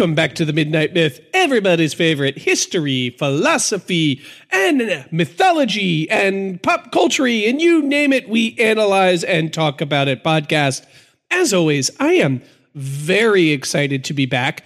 Welcome back to the Midnight Myth, everybody's favorite history, philosophy, and mythology, and pop culture, and you name it, we analyze and talk about it podcast. As always, I am very excited to be back.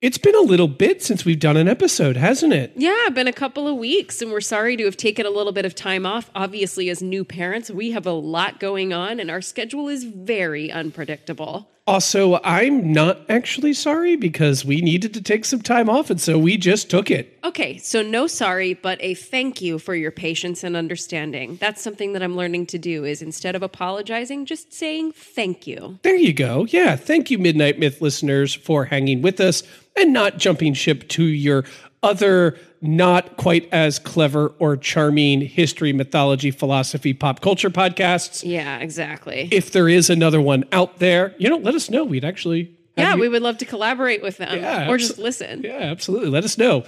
It's been a little bit since we've done an episode, hasn't it? Yeah, been a couple of weeks, and we're sorry to have taken a little bit of time off. Obviously, as new parents, we have a lot going on, and our schedule is very unpredictable. Also, I'm not actually sorry because we needed to take some time off, and so we just took it. Okay, so no sorry, but a thank you for your patience and understanding. That's something that I'm learning to do is instead of apologizing, just saying thank you. There you go. Yeah, thank you, Midnight Myth listeners, for hanging with us and not jumping ship to your other not quite as clever or charming history, mythology, philosophy, pop culture podcasts. Yeah, exactly. If there is another one out there, you know, let us know. We'd actually. yeah, you- we would love to collaborate with them Yeah, or abso- just listen. Yeah, absolutely. Let us know.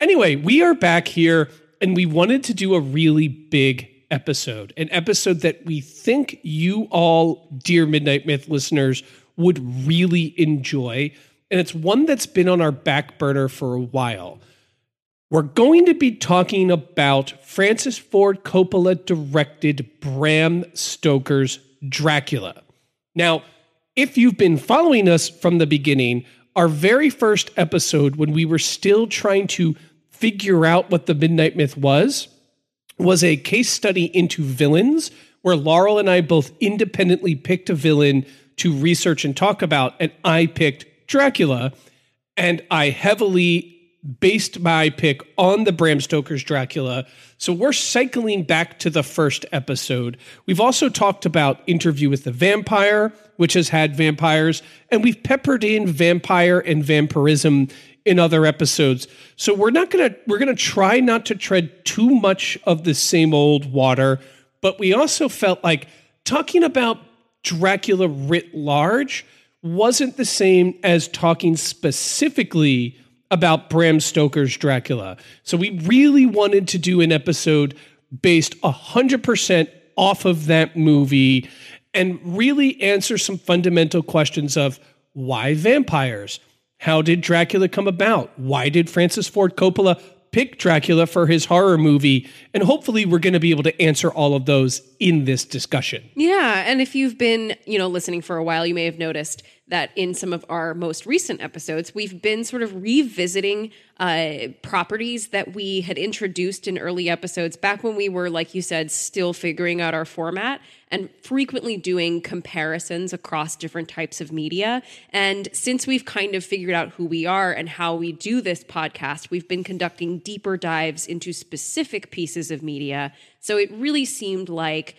Anyway, we are back here and we wanted to do a really big episode, an episode that we think you all, dear Midnight Myth listeners, would really enjoy. And it's one that's been on our back burner for a while. We're going to be talking about Francis Ford Coppola directed Bram Stoker's Dracula. Now, if you've been following us from the beginning, our very first episode, when we were still trying to figure out what the Midnight Myth was, was a case study into villains, where Laurel and I both independently picked a villain to research and talk about, and I picked Dracula, and I heavily based my pick on the Bram Stoker's Dracula. So we're cycling back to the first episode. We've also talked about Interview with the Vampire, which has had vampires, and we've peppered in vampire and vampirism in other episodes. So we're not going to we're going to try not to tread too much of the same old water, but we also felt like talking about Dracula writ large wasn't the same as talking specifically about Bram Stoker's Dracula. So we really wanted to do an episode based 100% off of that movie and really answer some fundamental questions of why vampires? How did Dracula come about? Why did Francis Ford Coppola pick Dracula for his horror movie? And hopefully we're going to be able to answer all of those in this discussion. Yeah, and if you've been, you know, listening for a while, you may have noticed that in some of our most recent episodes, we've been sort of revisiting uh, properties that we had introduced in early episodes back when we were, like you said, still figuring out our format and frequently doing comparisons across different types of media. And since we've kind of figured out who we are and how we do this podcast, we've been conducting deeper dives into specific pieces of media. So it really seemed like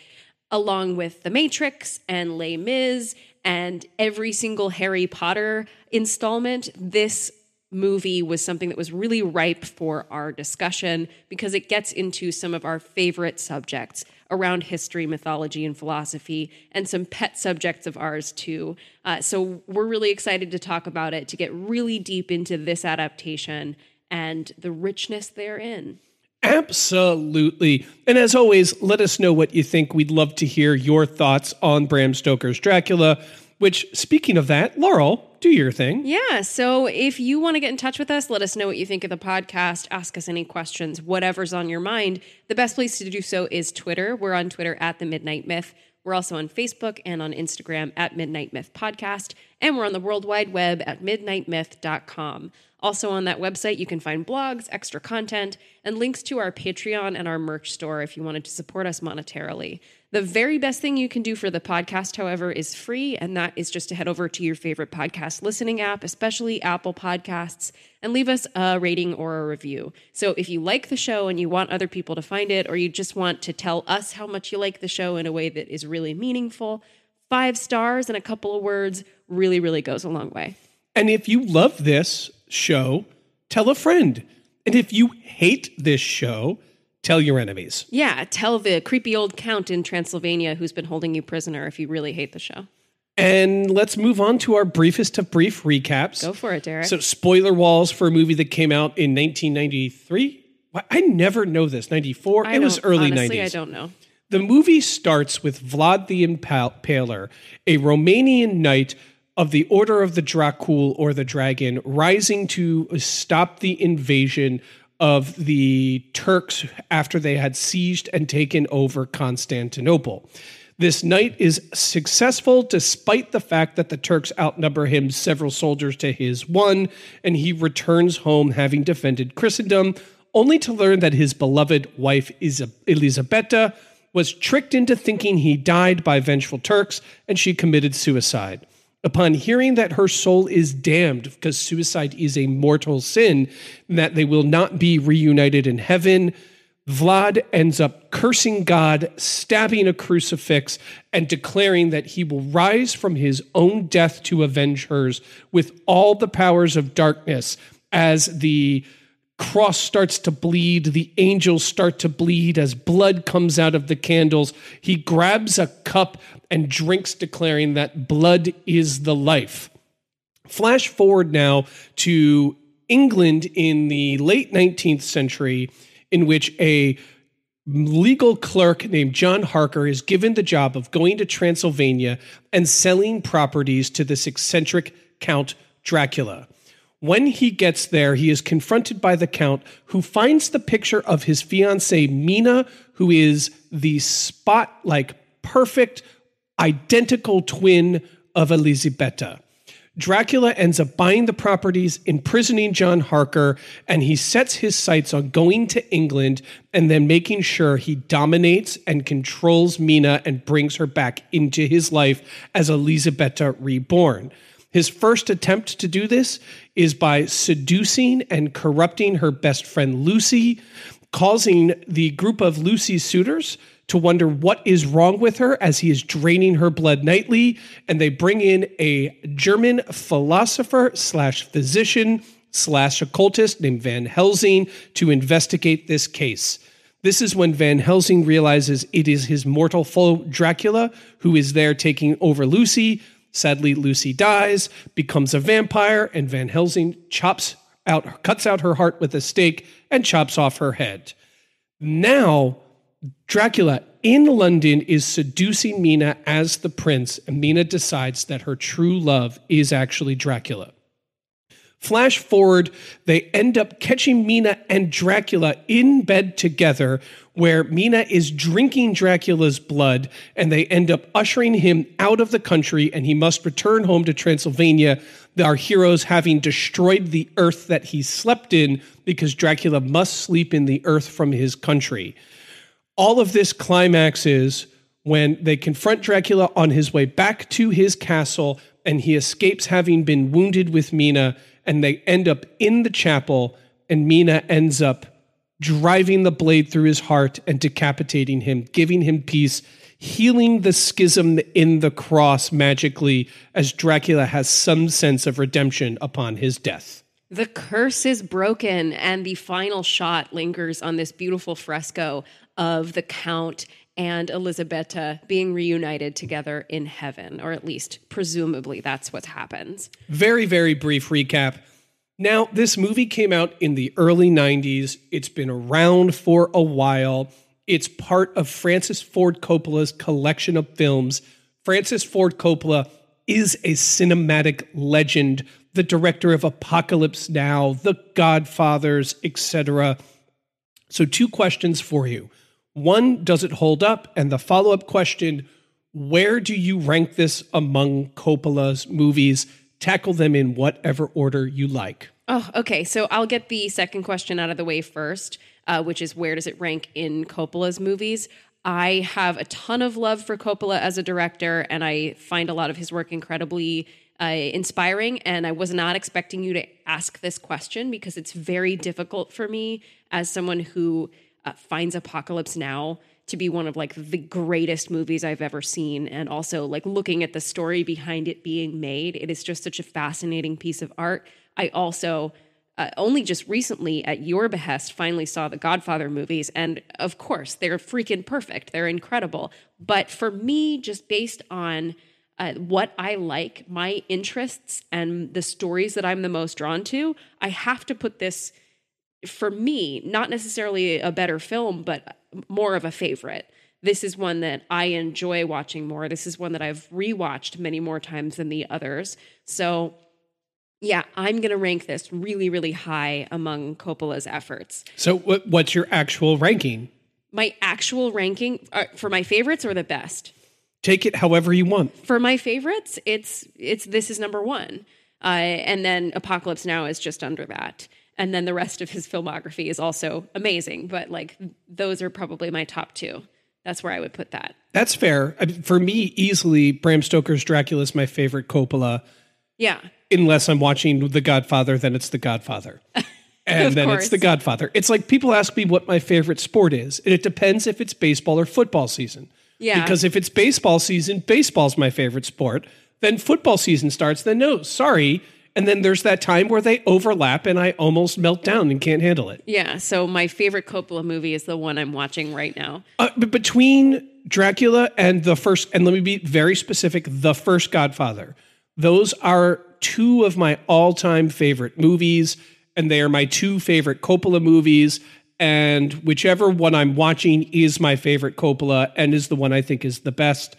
along with The Matrix and Les Mis and every single Harry Potter installment, this movie was something that was really ripe for our discussion because it gets into some of our favorite subjects around history, mythology, and philosophy, and some pet subjects of ours too. Uh, so we're really excited to talk about it, to get really deep into this adaptation and the richness therein. Absolutely. And as always, let us know what you think. We'd love to hear your thoughts on Bram Stoker's Dracula. Which, speaking of that, Laurel, do your thing. Yeah. So if you want to get in touch with us, let us know what you think of the podcast, ask us any questions, whatever's on your mind. The best place to do so is Twitter. We're on Twitter at The Midnight Myth. We're also on Facebook and on Instagram at Midnight Myth Podcast. And we're on the World Wide Web at midnightmyth.com. Also, on that website, you can find blogs, extra content, and links to our Patreon and our merch store if you wanted to support us monetarily. The very best thing you can do for the podcast, however, is free, and that is just to head over to your favorite podcast listening app, especially Apple Podcasts, and leave us a rating or a review. So if you like the show and you want other people to find it, or you just want to tell us how much you like the show in a way that is really meaningful, five stars and a couple of words really, really goes a long way. And if you love this show, tell a friend. And if you hate this show, tell your enemies. Yeah, tell the creepy old count in Transylvania who's been holding you prisoner if you really hate the show. And let's move on to our briefest of brief recaps. Go for it, Derek. So, spoiler walls for a movie that came out in 1993. I never know this. 94? I it was early honestly, 90s. I don't know. The movie starts with Vlad the Impaler, a Romanian knight of the Order of the Dracul or the Dragon, rising to stop the invasion of the Turks after they had seized and taken over Constantinople. This knight is successful despite the fact that the Turks outnumber him several soldiers to his one, and he returns home having defended Christendom, only to learn that his beloved wife Isa- Elisabetta was tricked into thinking he died by vengeful Turks and she committed suicide. Upon hearing that her soul is damned because suicide is a mortal sin, that they will not be reunited in heaven, Vlad ends up cursing God, stabbing a crucifix, and declaring that he will rise from his own death to avenge hers with all the powers of darkness as the cross starts to bleed, the angels start to bleed as blood comes out of the candles. He grabs a cup and drinks, declaring that blood is the life. Flash forward now to England in the late 19th century, in which a legal clerk named John Harker is given the job of going to Transylvania and selling properties to this eccentric Count Dracula. When he gets there, he is confronted by the Count, who finds the picture of his fiancee, Mina, who is the spot like perfect, identical twin of Elisabetta. Dracula ends up buying the properties, imprisoning John Harker, and he sets his sights on going to England and then making sure he dominates and controls Mina and brings her back into his life as Elisabetta reborn. His first attempt to do this is by seducing and corrupting her best friend Lucy, causing the group of Lucy's suitors to wonder what is wrong with her as he is draining her blood nightly. And they bring in a German philosopher slash physician slash occultist named Van Helsing to investigate this case. This is when Van Helsing realizes it is his mortal foe Dracula who is there taking over Lucy. Sadly, Lucy dies, becomes a vampire, and Van Helsing chops out, cuts out her heart with a stake and chops off her head. Now, Dracula in London is seducing Mina as the prince, and Mina decides that her true love is actually Dracula. Flash forward, they end up catching Mina and Dracula in bed together, where Mina is drinking Dracula's blood, and they end up ushering him out of the country, and he must return home to Transylvania. Our heroes having destroyed the earth that he slept in because Dracula must sleep in the earth from his country. All of this climaxes when they confront Dracula on his way back to his castle, and he escapes having been wounded with Mina, and they end up in the chapel, and Mina ends up driving the blade through his heart and decapitating him, giving him peace, healing the schism in the cross magically as Dracula has some sense of redemption upon his death. The curse is broken, and the final shot lingers on this beautiful fresco of the Count and Elisabetta being reunited together in heaven, or at least presumably that's what happens. Very, very brief recap. Now, this movie came out in the early 90s. It's been around for a while. It's part of Francis Ford Coppola's collection of films. Francis Ford Coppola is a cinematic legend, the director of Apocalypse Now, The Godfathers, etc. So, two questions for you. One, does it hold up? And the follow up question, where do you rank this among Coppola's movies? Tackle them in whatever order you like. Oh, okay. So I'll get the second question out of the way first, uh, which is where does it rank in Coppola's movies? I have a ton of love for Coppola as a director, and I find a lot of his work incredibly uh, inspiring. And I was not expecting you to ask this question because it's very difficult for me as someone who uh, finds Apocalypse Now to be one of like the greatest movies I've ever seen. And also, like looking at the story behind it being made, it is just such a fascinating piece of art. I also uh, only just recently, at your behest, finally saw the Godfather movies. And of course, they're freaking perfect. They're incredible. But for me, just based on uh, what I like, my interests, and the stories that I'm the most drawn to, I have to put this, for me, not necessarily a better film, but more of a favorite. This is one that I enjoy watching more. This is one that I've rewatched many more times than the others. So, yeah, I'm going to rank this really, really high among Coppola's efforts. So, what, what's your actual ranking? My actual ranking uh, for my favorites or the best? Take it however you want. For my favorites, it's it's this is number one, uh, and then Apocalypse Now is just under that, and then the rest of his filmography is also amazing. But like those are probably my top two. That's where I would put that. That's fair. I mean, for me, easily Bram Stoker's Dracula is my favorite Coppola. Yeah. Unless I'm watching The Godfather, then it's The Godfather. And then course. it's The Godfather. It's like people ask me what my favorite sport is, and it depends if it's baseball or football season. Yeah. Because if it's baseball season, baseball's my favorite sport. Then football season starts, then no, sorry. And then there's that time where they overlap and I almost melt down and can't handle it. Yeah. So my favorite Coppola movie is the one I'm watching right now. Uh, but between Dracula and the first, and let me be very specific, the first Godfather, those are two of my all time favorite movies, and they are my two favorite Coppola movies. And whichever one I'm watching is my favorite Coppola and is the one I think is the best.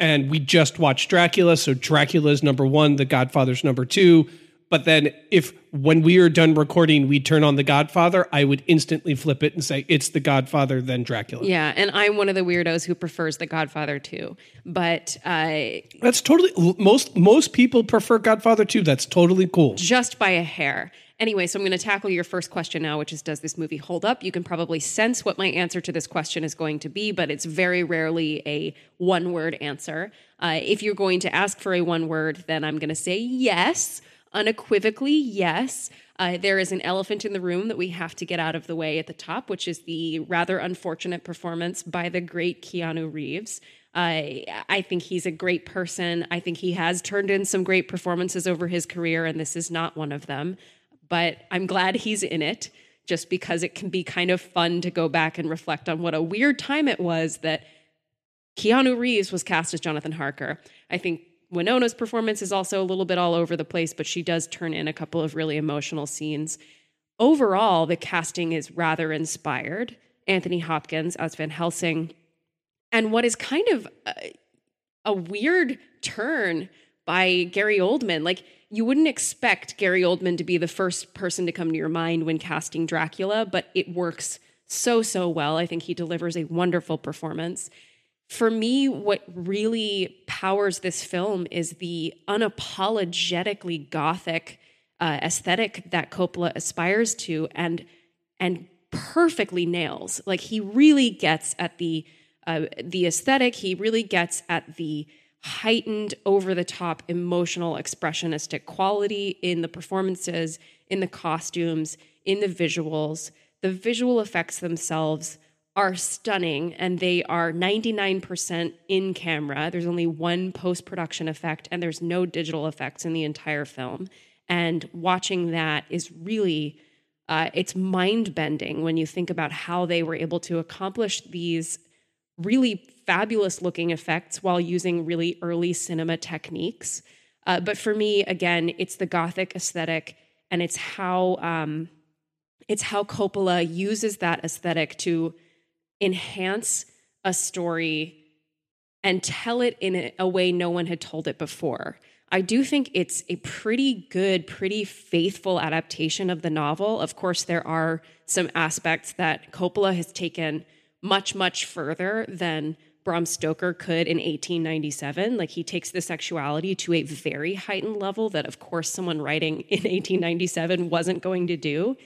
And we just watched Dracula, so Dracula is number one, The Godfather's number two. But then, if when we are done recording, we turn on The Godfather, I would instantly flip it and say it's The Godfather, then Dracula. Yeah, and I'm one of the weirdos who prefers The Godfather too. But uh, That's totally most most people prefer Godfather 2. That's totally cool. just by a hair. Anyway, so I'm going to tackle your first question now, which is Does this movie hold up? You can probably sense what my answer to this question is going to be, but it's very rarely a one word answer. Uh, if you're going to ask for a one word, then I'm going to say yes, unequivocally yes. Uh, there is an elephant in the room that we have to get out of the way at the top, which is the rather unfortunate performance by the great Keanu Reeves. I I think he's a great person. I think he has turned in some great performances over his career, and this is not one of them. But I'm glad he's in it, just because it can be kind of fun to go back and reflect on what a weird time it was that Keanu Reeves was cast as Jonathan Harker. I think Winona's performance is also a little bit all over the place, but she does turn in a couple of really emotional scenes. Overall, the casting is rather inspired. Anthony Hopkins as Van Helsing and what is kind of a, a weird turn by Gary Oldman. Like, you wouldn't expect Gary Oldman to be the first person to come to your mind when casting Dracula, but it works so, so well. I think he delivers a wonderful performance. For me, what really powers this film is the unapologetically gothic uh, aesthetic that Coppola aspires to and and perfectly nails. Like he really gets at the uh, the aesthetic. He really gets at the heightened, over the top, emotional, expressionistic quality in the performances, in the costumes, in the visuals. The visual effects themselves are stunning and they are 99% in camera. There's only one post production effect and there's no digital effects in the entire film. And watching that is really uh, it's mind bending when you think about how they were able to accomplish these really fabulous looking effects while using really early cinema techniques. Uh, but for me, again, it's the gothic aesthetic and it's how um, it's how Coppola uses that aesthetic to enhance a story and tell it in a way no one had told it before. I do think it's a pretty good, pretty faithful adaptation of the novel. Of course, there are some aspects that Coppola has taken much, much further than Bram Stoker could in 1897. Like he takes the sexuality to a very heightened level that, of course, someone writing in 1897 wasn't going to do.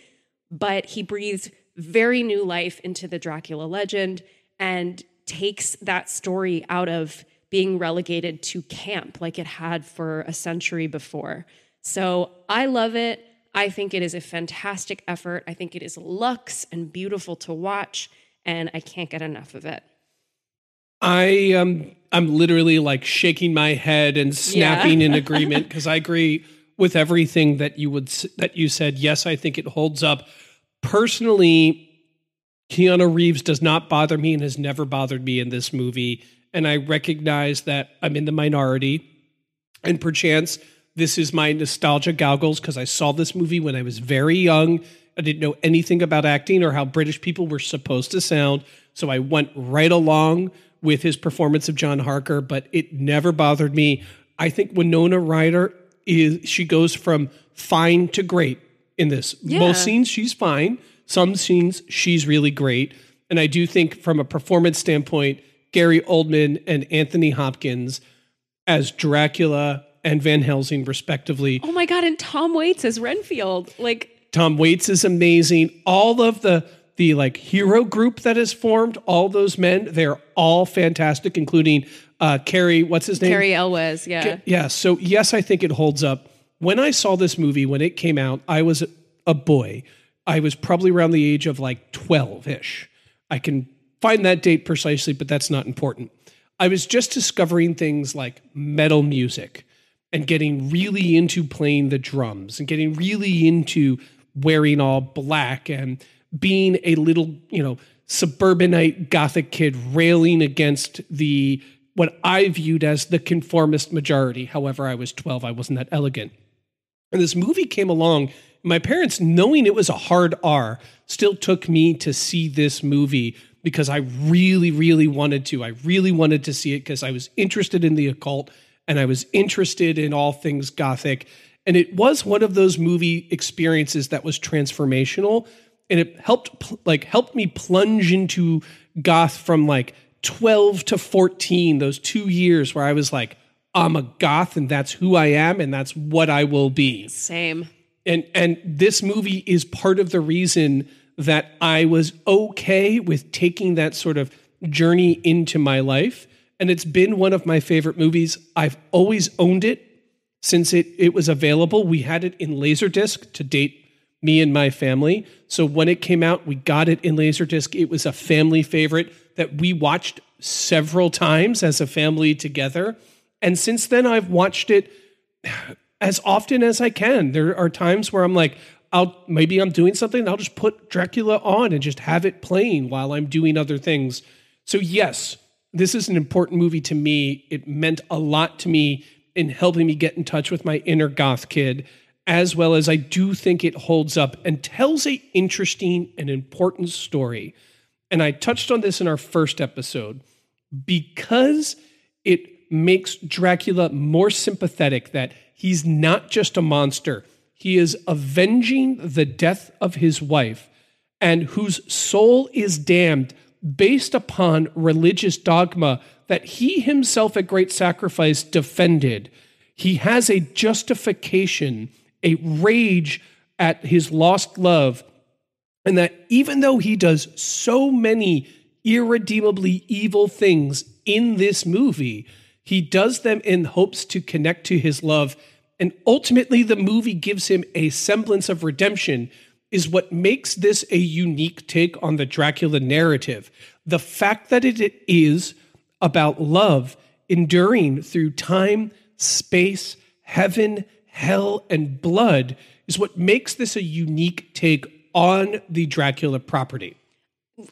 But he breathes very new life into the Dracula legend and takes that story out of being relegated to camp like it had for a century before. So I love it. I think it is a fantastic effort. I think it is luxe and beautiful to watch, and I can't get enough of it. I um I'm literally like shaking my head and snapping yeah. in agreement because I agree with everything that you would that you said. Yes, I think it holds up. Personally, Keanu Reeves does not bother me and has never bothered me in this movie and I recognize that I'm in the minority. And perchance this is my nostalgia goggles because I saw this movie when I was very young. I didn't know anything about acting or how British people were supposed to sound. So I went right along with his performance of John Harker, but it never bothered me. I think Winona Ryder is she goes from fine to great in this. Yeah. Most scenes she's fine. Some scenes she's really great. And I do think from a performance standpoint, Gary Oldman and Anthony Hopkins as Dracula and Van Helsing, respectively. Oh my God. And Tom Waits as Renfield. Like, Tom Waits is amazing. All of the the like hero group that is formed, all those men, they're all fantastic, including uh Cary, what's his name? Cary Elwes, yeah. Yeah. So yes, I think it holds up. When I saw this movie, when it came out, I was a boy. I was probably around the age of like 12-ish. I can find that date precisely, but that's not important. I was just discovering things like metal music and getting really into playing the drums and getting really into wearing all black and being a little, you know, suburbanite gothic kid railing against the what I viewed as the conformist majority. However, I was 12, I wasn't that elegant. And this movie came along. My parents, knowing it was a hard R, still took me to see this movie because I really, really wanted to. I really wanted to see it because I was interested in the occult and I was interested in all things gothic. And it was one of those movie experiences that was transformational. And it helped like helped me plunge into goth from like 12 to 14, those two years where I was like, I'm a goth and that's who I am and that's what I will be. Same. And and this movie is part of the reason that I was okay with taking that sort of journey into my life. And it's been one of my favorite movies. I've always owned it since it, it was available. We had it in Laserdisc to date me and my family. So when it came out, we got it in Laserdisc. It was a family favorite that we watched several times as a family together. And since then, I've watched it as often as I can. There are times where I'm like, I'll maybe I'm doing something, I'll just put Dracula on and just have it playing while I'm doing other things. So yes, this is an important movie to me. It meant a lot to me in helping me get in touch with my inner goth kid, as well as I do think it holds up and tells a interesting and important story. And I touched on this in our first episode because it makes Dracula more sympathetic that he's not just a monster he is avenging the death of his wife and whose soul is damned based upon religious dogma that he himself at great sacrifice defended. He has a justification, a rage at his lost love, and that even though he does so many irredeemably evil things in this movie, he does them in hopes to connect to his love and ultimately the movie gives him a semblance of redemption is what makes this a unique take on the Dracula narrative. The fact that it is about love enduring through time, space, heaven, hell, and blood is what makes this a unique take on the Dracula property.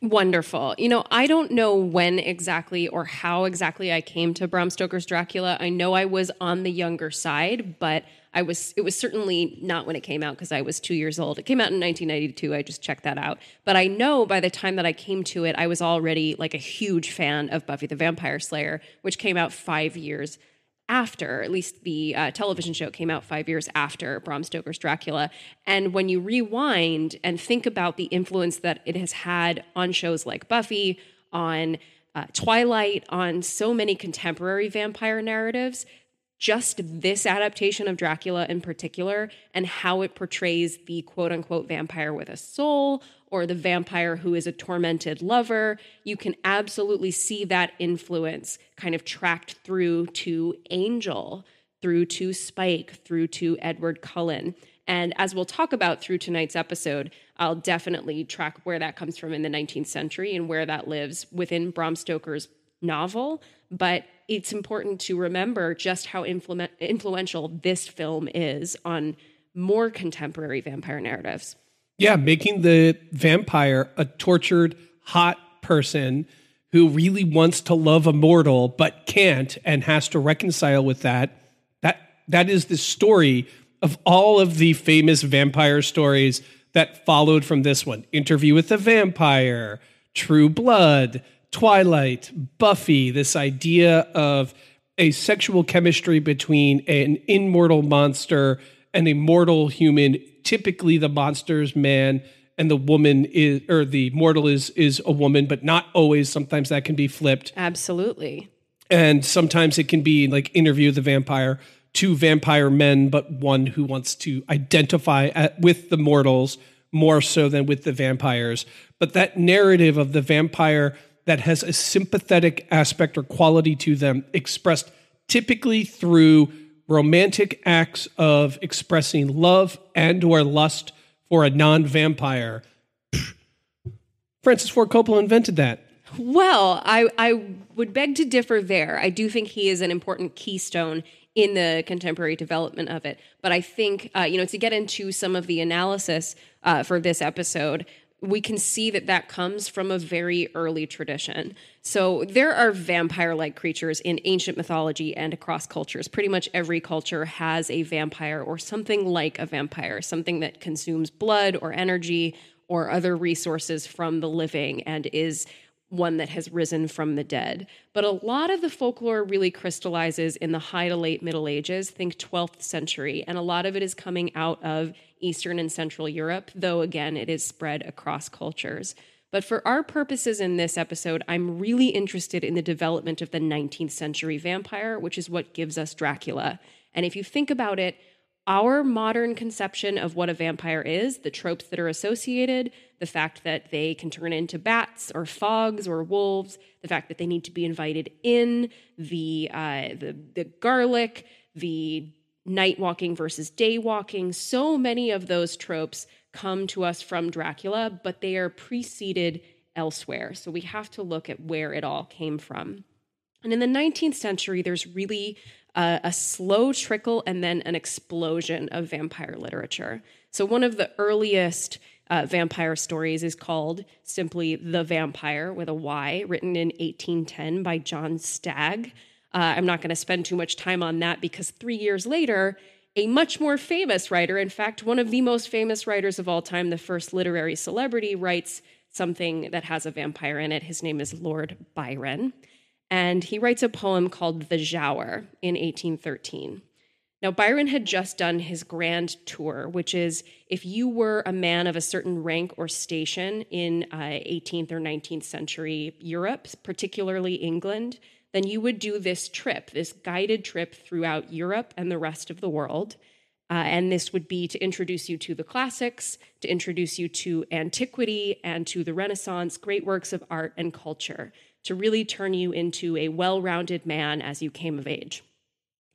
Wonderful. You know, I don't know when exactly or how exactly I came to Bram Stoker's Dracula. I know I was on the younger side, but I was it was certainly not when it came out because I was 2 years old. It came out in 1992. I just checked that out. But I know by the time that I came to it, I was already like a huge fan of Buffy the Vampire Slayer, which came out 5 years after, at least the uh, television show came out five years after Bram Stoker's Dracula. And when you rewind and think about the influence that it has had on shows like Buffy, on uh, Twilight, on so many contemporary vampire narratives, just this adaptation of Dracula in particular and how it portrays the quote unquote vampire with a soul or the vampire who is a tormented lover, you can absolutely see that influence kind of tracked through to Angel, through to Spike, through to Edward Cullen. And as we'll talk about through tonight's episode, I'll definitely track where that comes from in the 19th century and where that lives within Bram Stoker's novel. But it's important to remember just how influ- influential this film is on more contemporary vampire narratives. Yeah, making the vampire a tortured, hot person who really wants to love a mortal but can't and has to reconcile with that. That that is the story of all of the famous vampire stories that followed from this one. Interview with the Vampire, True Blood, Twilight, Buffy, this idea of a sexual chemistry between an immortal monster and a mortal human. Typically, the monster's man and the woman is, or the mortal is is a woman, but not always. Sometimes that can be flipped. Absolutely. And sometimes it can be like interview the vampire, two vampire men, but one who wants to identify at, with the mortals more so than with the vampires. But that narrative of the vampire that has a sympathetic aspect or quality to them expressed typically through romantic acts of expressing love and or lust for a non-vampire. Francis ford coppola invented that. Well I, I would beg to differ there. I do think he is an important keystone in the contemporary development of it. But i think uh, you know to get into some of the analysis uh, for this episode we can see that that comes from a very early tradition. So there are vampire like creatures in ancient mythology and across cultures. Pretty much every culture has a vampire or something like a vampire, something that consumes blood or energy or other resources from the living and is one that has risen from the dead. But a lot of the folklore really crystallizes in the high to late Middle Ages, think 12th century, and a lot of it is coming out of Eastern and Central Europe, though again, it is spread across cultures. But for our purposes in this episode, I'm really interested in the development of the 19th century vampire, which is what gives us Dracula. And if you think about it, our modern conception of what a vampire is, the tropes that are associated, the fact that they can turn into bats or fogs or wolves, the fact that they need to be invited in, the uh, the, the garlic, the night walking versus day walking. So many of those tropes come to us from Dracula, but they are preceded elsewhere. So we have to look at where it all came from. And in the 19th century, there's really uh, a slow trickle and then an explosion of vampire literature. So, one of the earliest uh, vampire stories is called simply The Vampire with a Y, written in 1810 by John Stagg. Uh, I'm not going to spend too much time on that because three years later, a much more famous writer, in fact, one of the most famous writers of all time, the first literary celebrity, writes something that has a vampire in it. His name is Lord Byron and he writes a poem called The Giaour in 1813. Now, Byron had just done his grand tour, which is if you were a man of a certain rank or station in uh, 18th or 19th century Europe, particularly England, then you would do this trip, this guided trip throughout Europe and the rest of the world. Uh, and this would be to introduce you to the classics, to introduce you to antiquity and to the Renaissance, great works of art and culture to really turn you into a well rounded man as you came of age.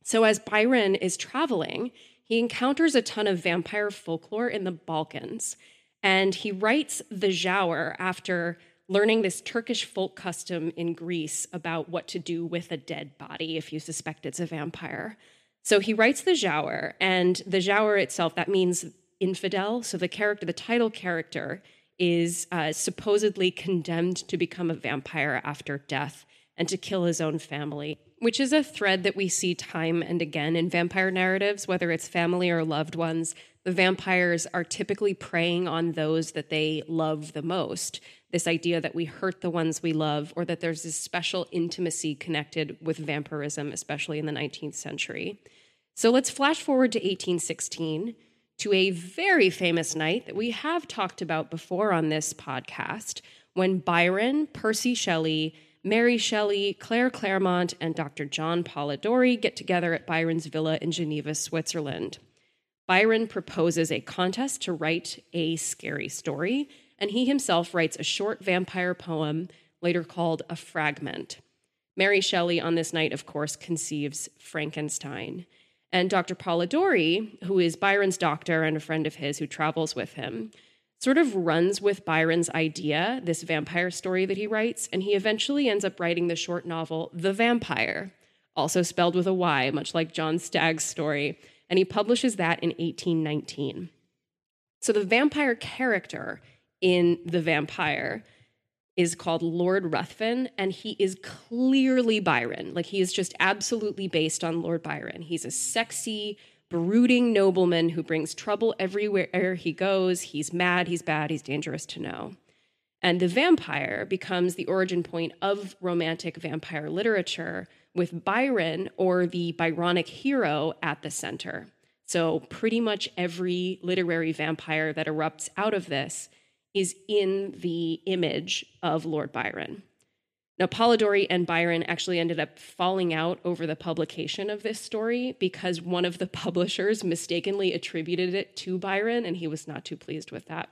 So, as Byron is traveling, he encounters a ton of vampire folklore in the Balkans. And he writes The Giaour after learning this Turkish folk custom in Greece about what to do with a dead body if you suspect it's a vampire. So he writes the Giaour, and the Giaour itself, that means infidel. So the character, the title character, is uh, supposedly condemned to become a vampire after death and to kill his own family, which is a thread that we see time and again in vampire narratives, whether it's family or loved ones. The vampires are typically preying on those that they love the most. This idea that we hurt the ones we love, or that there's this special intimacy connected with vampirism, especially in the 19th century. So let's flash forward to 1816 to a very famous night that we have talked about before on this podcast when Byron, Percy Shelley, Mary Shelley, Claire Clairmont, and Dr. John Polidori get together at Byron's villa in Geneva, Switzerland. Byron proposes a contest to write a scary story, and he himself writes a short vampire poem, later called A Fragment. Mary Shelley, on this night, of course, conceives Frankenstein. And Dr. Polidori, who is Byron's doctor and a friend of his who travels with him, sort of runs with Byron's idea, this vampire story that he writes, and he eventually ends up writing the short novel The Vampire, also spelled with a Y, much like John Stagg's story, and he publishes that in 1819. So the vampire character in The Vampire is called Lord Ruthven, and he is clearly Byron. Like he is just absolutely based on Lord Byron. He's a sexy, brooding nobleman who brings trouble everywhere he goes. He's mad, he's bad, he's dangerous to know. And the vampire becomes the origin point of romantic vampire literature with Byron or the Byronic hero at the center. So, pretty much every literary vampire that erupts out of this is in the image of Lord Byron. Now, Polidori and Byron actually ended up falling out over the publication of this story because one of the publishers mistakenly attributed it to Byron, and he was not too pleased with that.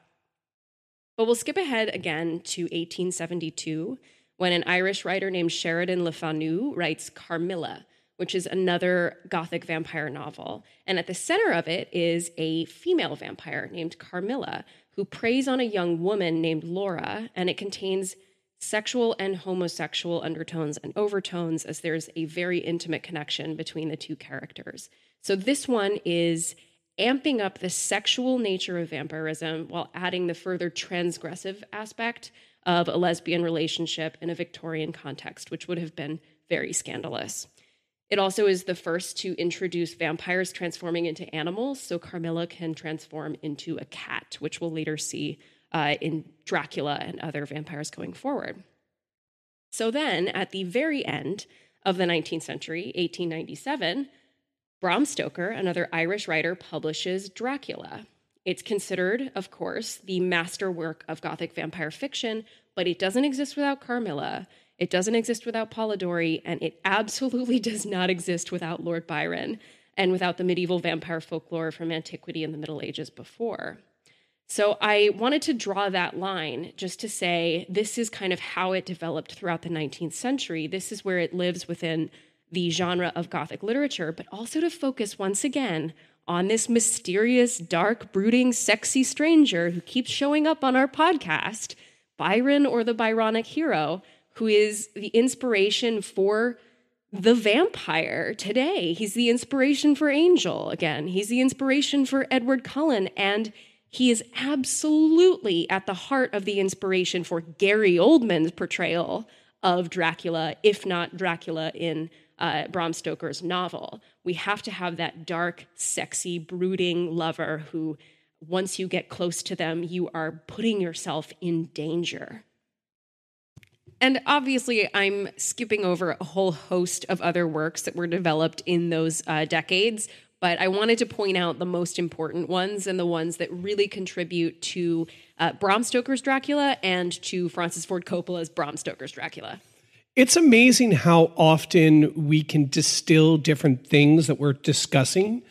But we'll skip ahead again to 1872 when an Irish writer named Sheridan Le Fanu writes Carmilla, which is another Gothic vampire novel. And at the center of it is a female vampire named Carmilla, who preys on a young woman named Laura, and it contains sexual and homosexual undertones and overtones, as there's a very intimate connection between the two characters. So this one is amping up the sexual nature of vampirism while adding the further transgressive aspect of a lesbian relationship in a Victorian context, which would have been very scandalous. It also is the first to introduce vampires transforming into animals. So Carmilla can transform into a cat, which we'll later see uh, in Dracula and other vampires going forward. So then, at the very end of the 19th century, 1897, Bram Stoker, another Irish writer, publishes Dracula. It's considered, of course, the masterwork of Gothic vampire fiction, but it doesn't exist without Carmilla. It doesn't exist without Polidori, and it absolutely does not exist without Lord Byron and without the medieval vampire folklore from antiquity and the Middle Ages before. So I wanted to draw that line just to say this is kind of how it developed throughout the 19th century. This is where it lives within the genre of Gothic literature, but also to focus once again on this mysterious, dark, brooding, sexy stranger who keeps showing up on our podcast, Byron or the Byronic hero, who is the inspiration for the vampire today. He's the inspiration for Angel again. He's the inspiration for Edward Cullen. And he is absolutely at the heart of the inspiration for Gary Oldman's portrayal of Dracula, if not Dracula in uh, Bram Stoker's novel. We have to have that dark, sexy, brooding lover who, once you get close to them, you are putting yourself in danger. And obviously, I'm skipping over a whole host of other works that were developed in those uh, decades, but I wanted to point out the most important ones and the ones that really contribute to uh, Bram Stoker's Dracula and to Francis Ford Coppola's Bram Stoker's Dracula. It's amazing how often we can distill different things that we're discussing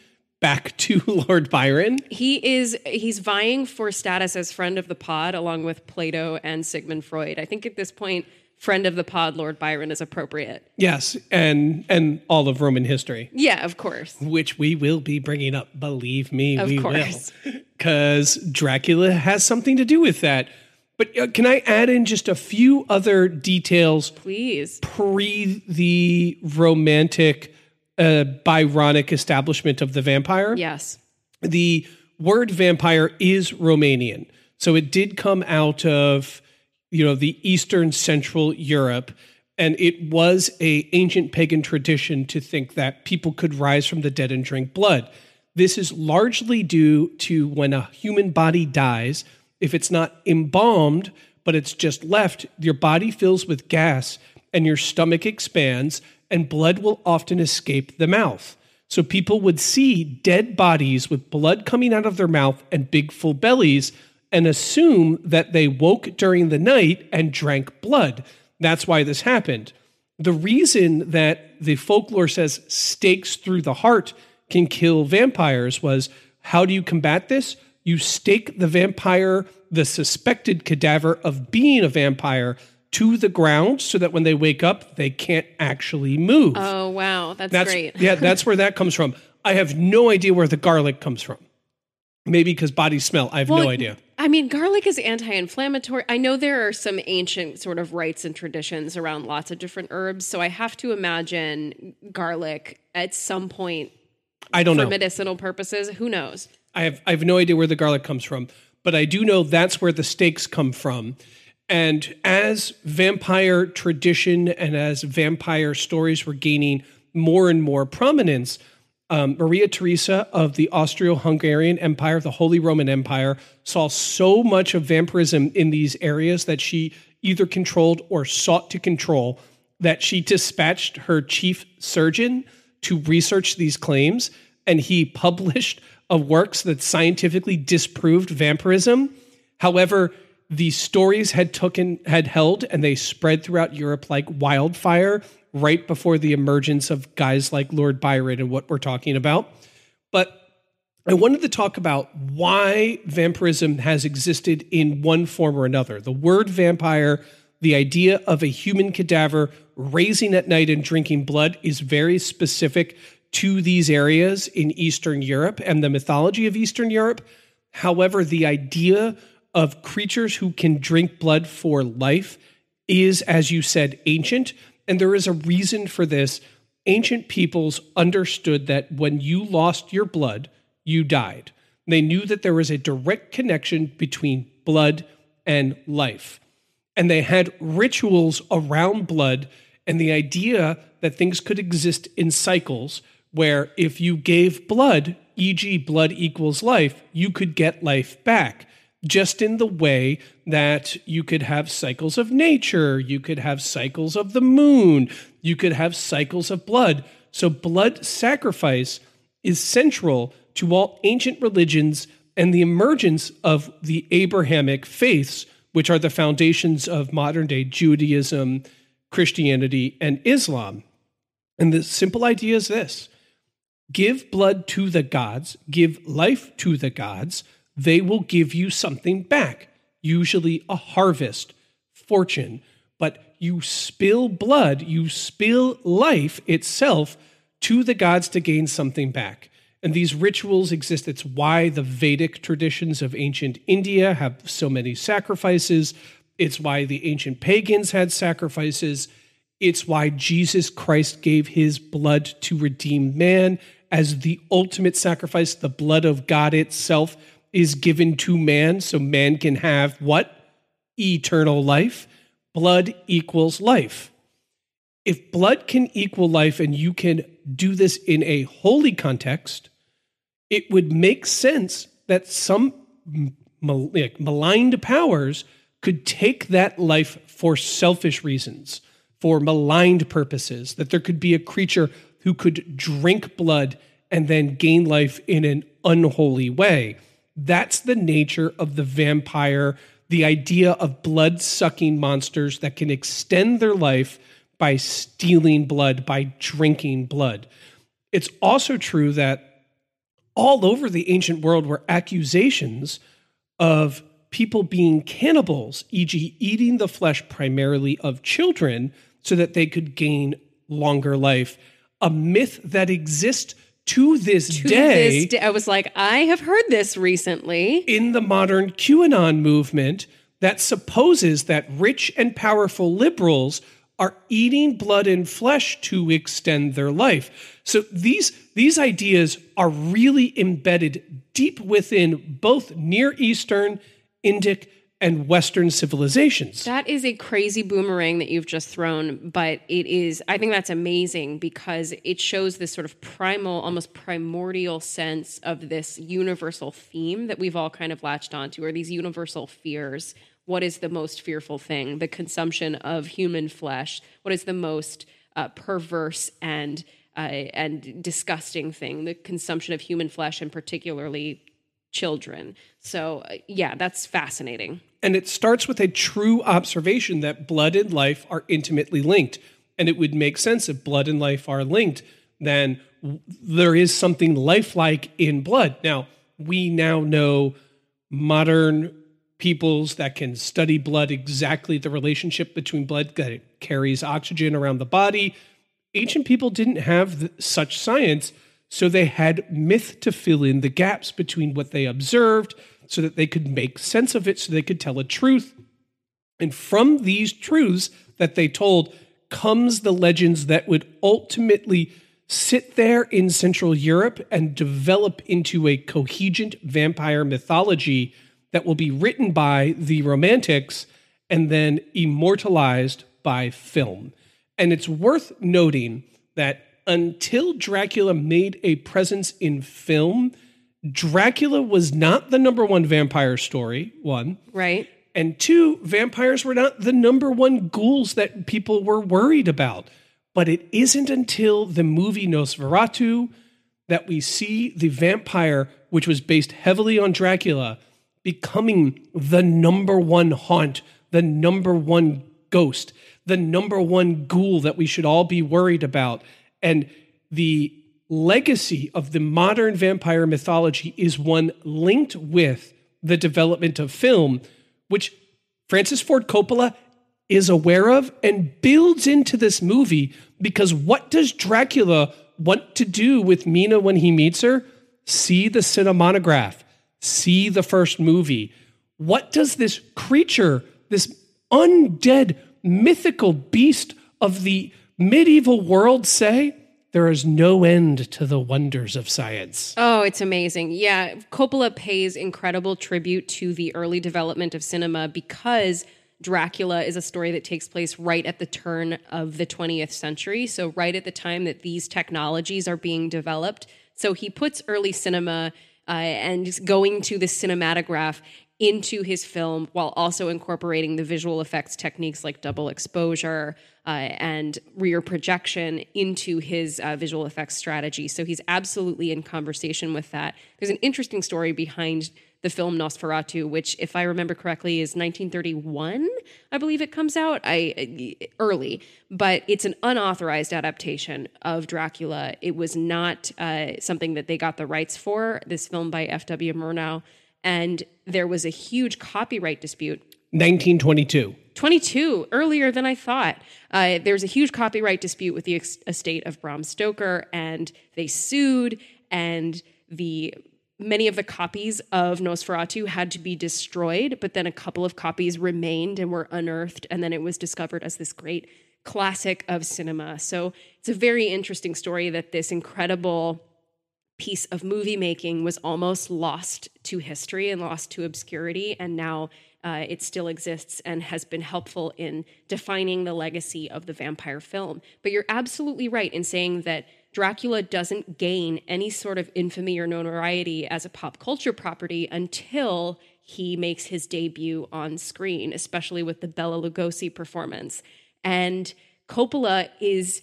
back to Lord Byron. He is he's vying for status as friend of the pod along with Plato and Sigmund Freud. I think at this point friend of the pod Lord Byron is appropriate. Yes, and and all of Roman history. Yeah, of course. Which we will be bringing up, believe me, of we course. will. Cuz Dracula has something to do with that. But uh, can I add in just a few other details? Please. Pre the romantic uh, Byronic establishment of the vampire. Yes. The word vampire is Romanian. So it did come out of, you know, the Eastern Central Europe. And it was a ancient pagan tradition to think that people could rise from the dead and drink blood. This is largely due to when a human body dies, if it's not embalmed, but it's just left, your body fills with gas and your stomach expands, and blood will often escape the mouth. So people would see dead bodies with blood coming out of their mouth and big full bellies and assume that they woke during the night and drank blood. That's why this happened. The reason that the folklore says stakes through the heart can kill vampires was how do you combat this? You stake the vampire, the suspected cadaver of being a vampire, to the ground so that when they wake up, they can't actually move. Oh, wow. That's, that's great. yeah, that's where that comes from. I have no idea where the garlic comes from. Maybe because bodies smell. I have Well, no idea. I mean, garlic is anti inflammatory. I know there are some ancient sort of rites and traditions around lots of different herbs. So I have to imagine garlic at some point I don't for know. medicinal purposes. Who knows? I have I have no idea where the garlic comes from, but I do know that's where the stakes come from. And as vampire tradition and as vampire stories were gaining more and more prominence, um, Maria Theresa of the Austro-Hungarian Empire, the Holy Roman Empire, saw so much of vampirism in these areas that she either controlled or sought to control that she dispatched her chief surgeon to research these claims, and he published works that scientifically disproved vampirism. However, the stories had taken had held and they spread throughout Europe like wildfire right before the emergence of guys like Lord Byron and what we're talking about. But I wanted to talk about why vampirism has existed in one form or another. The word vampire, the idea of a human cadaver raising at night and drinking blood is very specific to these areas in Eastern Europe and the mythology of Eastern Europe. However, the idea of creatures who can drink blood for life is, as you said, ancient. And there is a reason for this. Ancient peoples understood that when you lost your blood, you died. They knew that there was a direct connection between blood and life. And they had rituals around blood and the idea that things could exist in cycles where if you gave blood, e.g., blood equals life, you could get life back. Just in the way that you could have cycles of nature, you could have cycles of the moon, you could have cycles of blood. So, blood sacrifice is central to all ancient religions and the emergence of the Abrahamic faiths, which are the foundations of modern day Judaism, Christianity, and Islam. And the simple idea is this give blood to the gods, give life to the gods, they will give you something back, usually a harvest, fortune. But you spill blood, you spill life itself to the gods to gain something back. And these rituals exist. It's why the Vedic traditions of ancient India have so many sacrifices. It's why the ancient pagans had sacrifices. It's why Jesus Christ gave his blood to redeem man as the ultimate sacrifice. The blood of God itself is given to man so man can have what? Eternal life. Blood equals life. If blood can equal life and you can do this in a holy context, it would make sense that some maligned powers could take that life for selfish reasons, for maligned purposes, that there could be a creature who could drink blood and then gain life in an unholy way. That's the nature of the vampire, the idea of blood sucking monsters that can extend their life by stealing blood, by drinking blood. It's also true that all over the ancient world were accusations of people being cannibals, e.g., eating the flesh primarily of children so that they could gain longer life. A myth that exists to this To day this I was like, I have heard this recently. in the modern QAnon movement that supposes that rich and powerful liberals are eating blood and flesh to extend their life. So these these ideas are really embedded deep within both Near Eastern, Indic, and Western civilizations. That is a crazy boomerang that you've just thrown, but it is, I think that's amazing because it shows this sort of primal, almost primordial sense of this universal theme that we've all kind of latched onto, or these universal fears. What is the most fearful thing? The consumption of human flesh. What is the most uh, perverse and uh, and disgusting thing? The consumption of human flesh, and particularly children. So, uh, yeah, that's fascinating. And it starts with a true observation that blood and life are intimately linked. And it would make sense if blood and life are linked, then there is something lifelike in blood. Now, we now know modern peoples that can study blood exactly the relationship between blood that it carries oxygen around the body. Ancient people didn't have such science, so they had myth to fill in the gaps between what they observed so that they could make sense of it, so they could tell a truth. And from these truths that they told comes the legends that would ultimately sit there in Central Europe and develop into a coherent vampire mythology that will be written by the Romantics and then immortalized by film. And it's worth noting that until Dracula made a presence in film, Dracula was not the number one vampire story, one. Right. And two, vampires were not the number one ghouls that people were worried about. But it isn't until the movie Nosferatu that we see the vampire, which was based heavily on Dracula, becoming the number one haunt, the number one ghost, the number one ghoul that we should all be worried about. And the legacy of the modern vampire mythology is one linked with the development of film, which Francis Ford Coppola is aware of and builds into this movie because what does Dracula want to do with Mina when he meets her? See the cinematograph, see the first movie. What does this creature, this undead mythical beast of the medieval world say? there is no end to the wonders of science. Oh, it's amazing. Yeah, Coppola pays incredible tribute to the early development of cinema because Dracula is a story that takes place right at the turn of the 20th century. So, right at the time that these technologies are being developed. So, he puts early cinema uh, and going to the cinematograph into his film while also incorporating the visual effects techniques like double exposure uh, and rear projection into his uh, visual effects strategy. So he's absolutely in conversation with that. There's an interesting story behind the film Nosferatu, which, if I remember correctly, is 1931. I believe it comes out. I early, but it's an unauthorized adaptation of Dracula. It was not uh, something that they got the rights for. This film by F.W. Murnau and there was a huge copyright dispute. 1922. 22, earlier than I thought. Uh, there was a huge copyright dispute with the estate of Bram Stoker, and they sued, and the many of the copies of Nosferatu had to be destroyed, but then a couple of copies remained and were unearthed, and then it was discovered as this great classic of cinema. So it's a very interesting story that this incredible piece of movie making was almost lost to history and lost to obscurity and now uh, it still exists and has been helpful in defining the legacy of the vampire film. But you're absolutely right in saying that dracula doesn't gain any sort of infamy or notoriety as a pop culture property until he makes his debut on screen especially with the Bela lugosi performance. And coppola is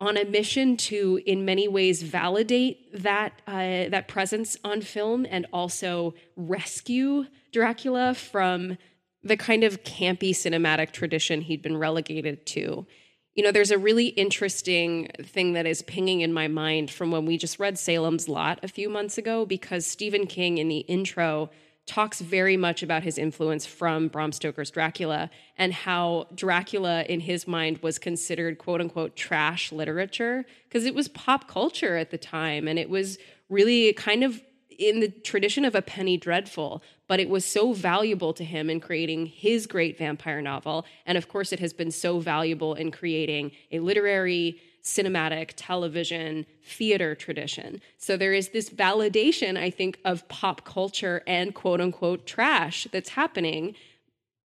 on a mission to, in many ways, validate that uh, that presence on film and also rescue Dracula from the kind of campy cinematic tradition he'd been relegated to. You know, there's a really interesting thing that is pinging in my mind from when we just read Salem's Lot a few months ago, because Stephen King in the intro talks very much about his influence from Bram Stoker's Dracula and how Dracula, in his mind, was considered quote unquote trash literature because it was pop culture at the time and it was really kind of in the tradition of a penny dreadful, but it was so valuable to him in creating his great vampire novel. And of course, it has been so valuable in creating a literary, cinematic, television, theater tradition. So there is this validation, I think, of pop culture and quote unquote trash that's happening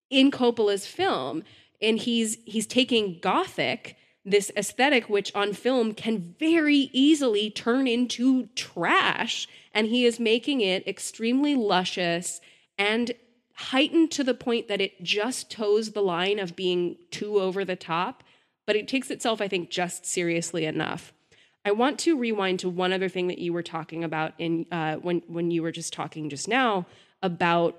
in Coppola's film. And he's he's taking gothic this aesthetic, which on film can very easily turn into trash. And he is making it extremely luscious and heightened to the point that it just toes the line of being too over the top, but it takes itself, I think, just seriously enough. I want to rewind to one other thing that you were talking about in uh, when when you were just talking just now about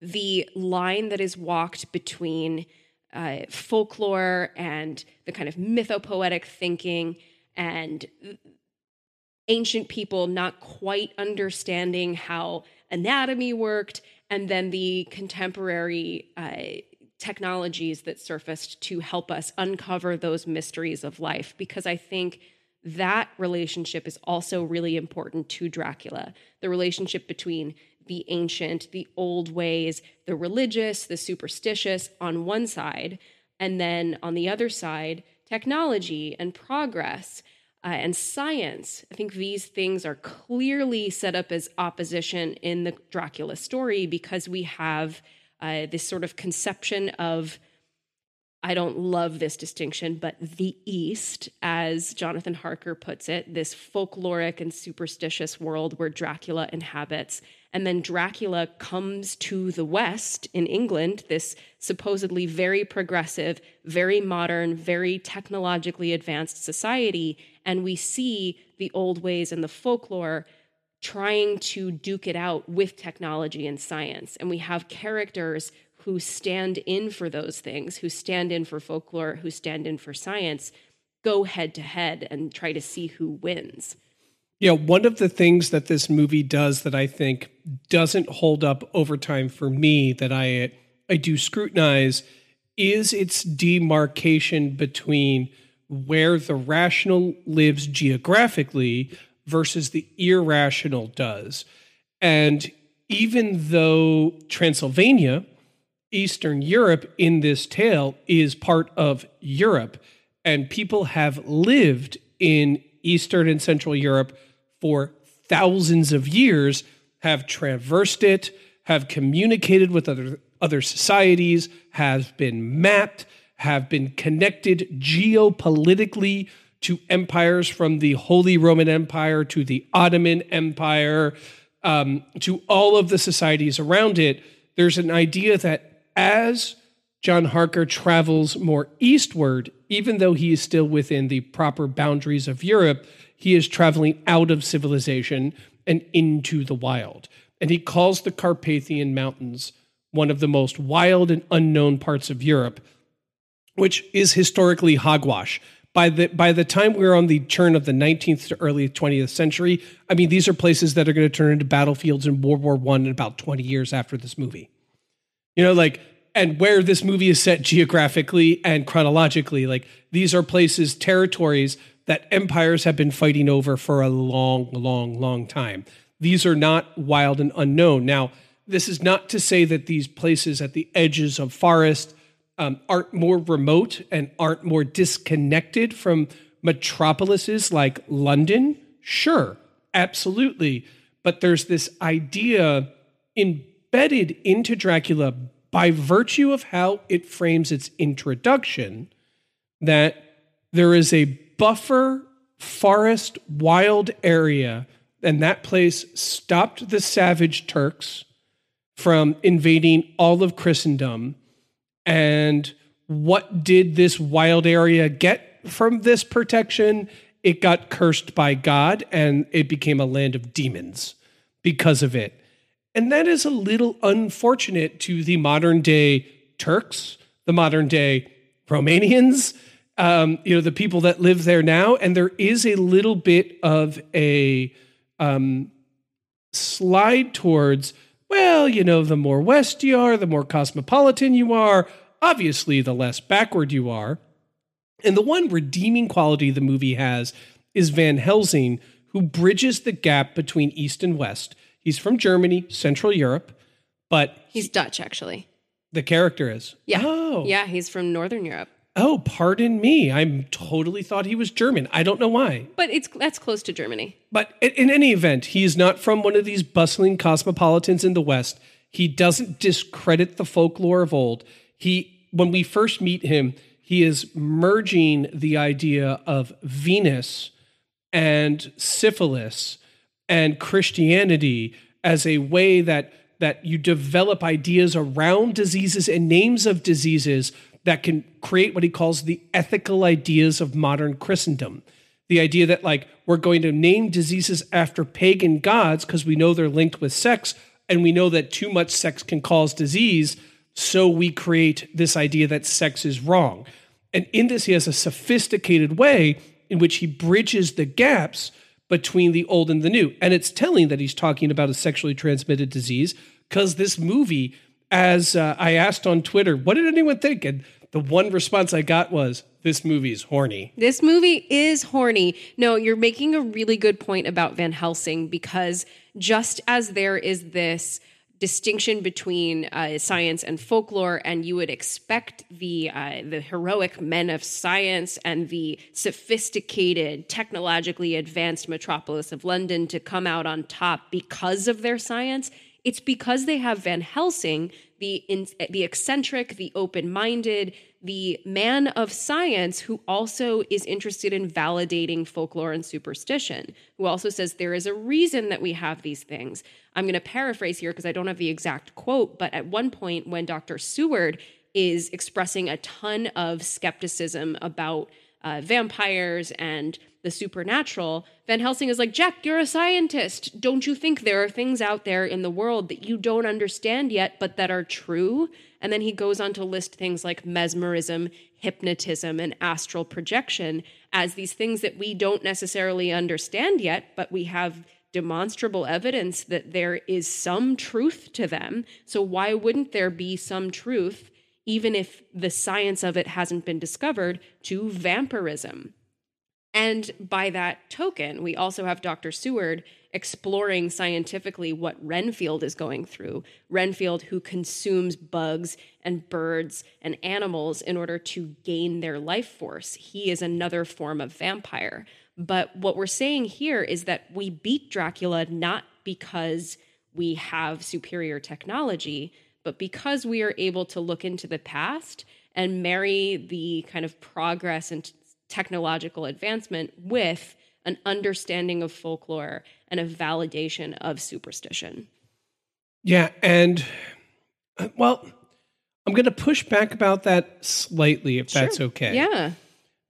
the line that is walked between uh, folklore and the kind of mythopoetic thinking and ancient people not quite understanding how anatomy worked, and then the contemporary uh, technologies that surfaced to help us uncover those mysteries of life. Because I think that relationship is also really important to Dracula the relationship between the ancient, the old ways, the religious, the superstitious on one side, and then on the other side, technology and progress uh, and science. I think these things are clearly set up as opposition in the Dracula story because we have uh, this sort of conception of I don't love this distinction, but the East, as Jonathan Harker puts it, this folkloric and superstitious world where Dracula inhabits. And then Dracula comes to the West in England, this supposedly very progressive, very modern, very technologically advanced society. And we see the old ways and the folklore trying to duke it out with technology and science. And we have characters who stand in for those things, who stand in for folklore, who stand in for science, go head to head and try to see who wins. Yeah, one of the things that this movie does that I think doesn't hold up over time for me that I I do scrutinize is its demarcation between where the rational lives geographically versus the irrational does. And even though Transylvania Eastern Europe in this tale is part of Europe, and people have lived in Eastern and Central Europe for thousands of years, have traversed it, have communicated with other, other societies, have been mapped, have been connected geopolitically to empires from the Holy Roman Empire to the Ottoman Empire um, to all of the societies around it. There's an idea that as John Harker travels more eastward, even though he is still within the proper boundaries of Europe, he is traveling out of civilization and into the wild. And he calls the Carpathian Mountains one of the most wild and unknown parts of Europe, which is historically hogwash. By the by the time we're on the turn of the 19th to early 20th century, I mean these are places that are going to turn into battlefields in World War One in about 20 years after this movie. You know, like, and where this movie is set geographically and chronologically, like, these are places, territories that empires have been fighting over for a long, long, long time. These are not wild and unknown. Now, this is not to say that these places at the edges of forest um, aren't more remote and aren't more disconnected from metropolises like London. Sure, absolutely. But there's this idea embedded into Dracula by virtue of how it frames its introduction that there is a buffer forest wild area and that place stopped the savage Turks from invading all of Christendom. And what did this wild area get from this protection? It got cursed by God and it became a land of demons because of it. And that is a little unfortunate to the modern day Turks, the modern day Romanians, um, you know, the people that live there now. And there is a little bit of a um, slide towards, well, you know, the more west you are, the more cosmopolitan you are, obviously, the less backward you are. And the one redeeming quality the movie has is Van Helsing, who bridges the gap between East and West. He's from Germany, Central Europe, but He's Dutch, actually. the character is. Yeah. Oh. Yeah, he's from Northern Europe. Oh, pardon me. I totally thought he was German. I don't know why. But it's that's close to Germany. But in- in any event, he is not from one of these bustling cosmopolitans in the West. He doesn't discredit the folklore of old. He, when we first meet him, he is merging the idea of Venus and syphilis and Christianity as a way that that you develop ideas around diseases and names of diseases that can create what he calls the ethical ideas of modern Christendom. The idea that like we're going to name diseases after pagan gods because we know they're linked with sex and we know that too much sex can cause disease, so we create this idea that sex is wrong. And in this, he has a sophisticated way in which he bridges the gaps between the old and the new. And it's telling that he's talking about a sexually transmitted disease because this movie, as uh, I asked on Twitter, what did anyone think? And the one response I got was, this movie's horny. This movie is horny. No, you're making a really good point about Van Helsing because just as there is this distinction between uh, science and folklore, and you would expect the uh, the heroic men of science and the sophisticated, technologically advanced metropolis of London to come out on top because of their science. It's because they have Van Helsing, the in, the eccentric, the open-minded, the man of science who also is interested in validating folklore and superstition, who also says there is a reason that we have these things. I'm going to paraphrase here because I don't have the exact quote, but at one point when Dr. Seward is expressing a ton of skepticism about uh, vampires and the supernatural, Van Helsing is like, Jack, you're a scientist. Don't you think there are things out there in the world that you don't understand yet, but that are true? And then he goes on to list things like mesmerism, hypnotism, and astral projection as these things that we don't necessarily understand yet, but we have demonstrable evidence that there is some truth to them. So why wouldn't there be some truth, even if the science of it hasn't been discovered, to vampirism? And by that token, we also have Dr. Seward exploring scientifically what Renfield is going through. Renfield, who consumes bugs and birds and animals in order to gain their life force. He is another form of vampire. But what we're saying here is that we beat Dracula not because we have superior technology, but because we are able to look into the past and marry the kind of progress and technological advancement with an understanding of folklore and a validation of superstition. Yeah, and well, I'm going to push back about that slightly if that's okay. Yeah.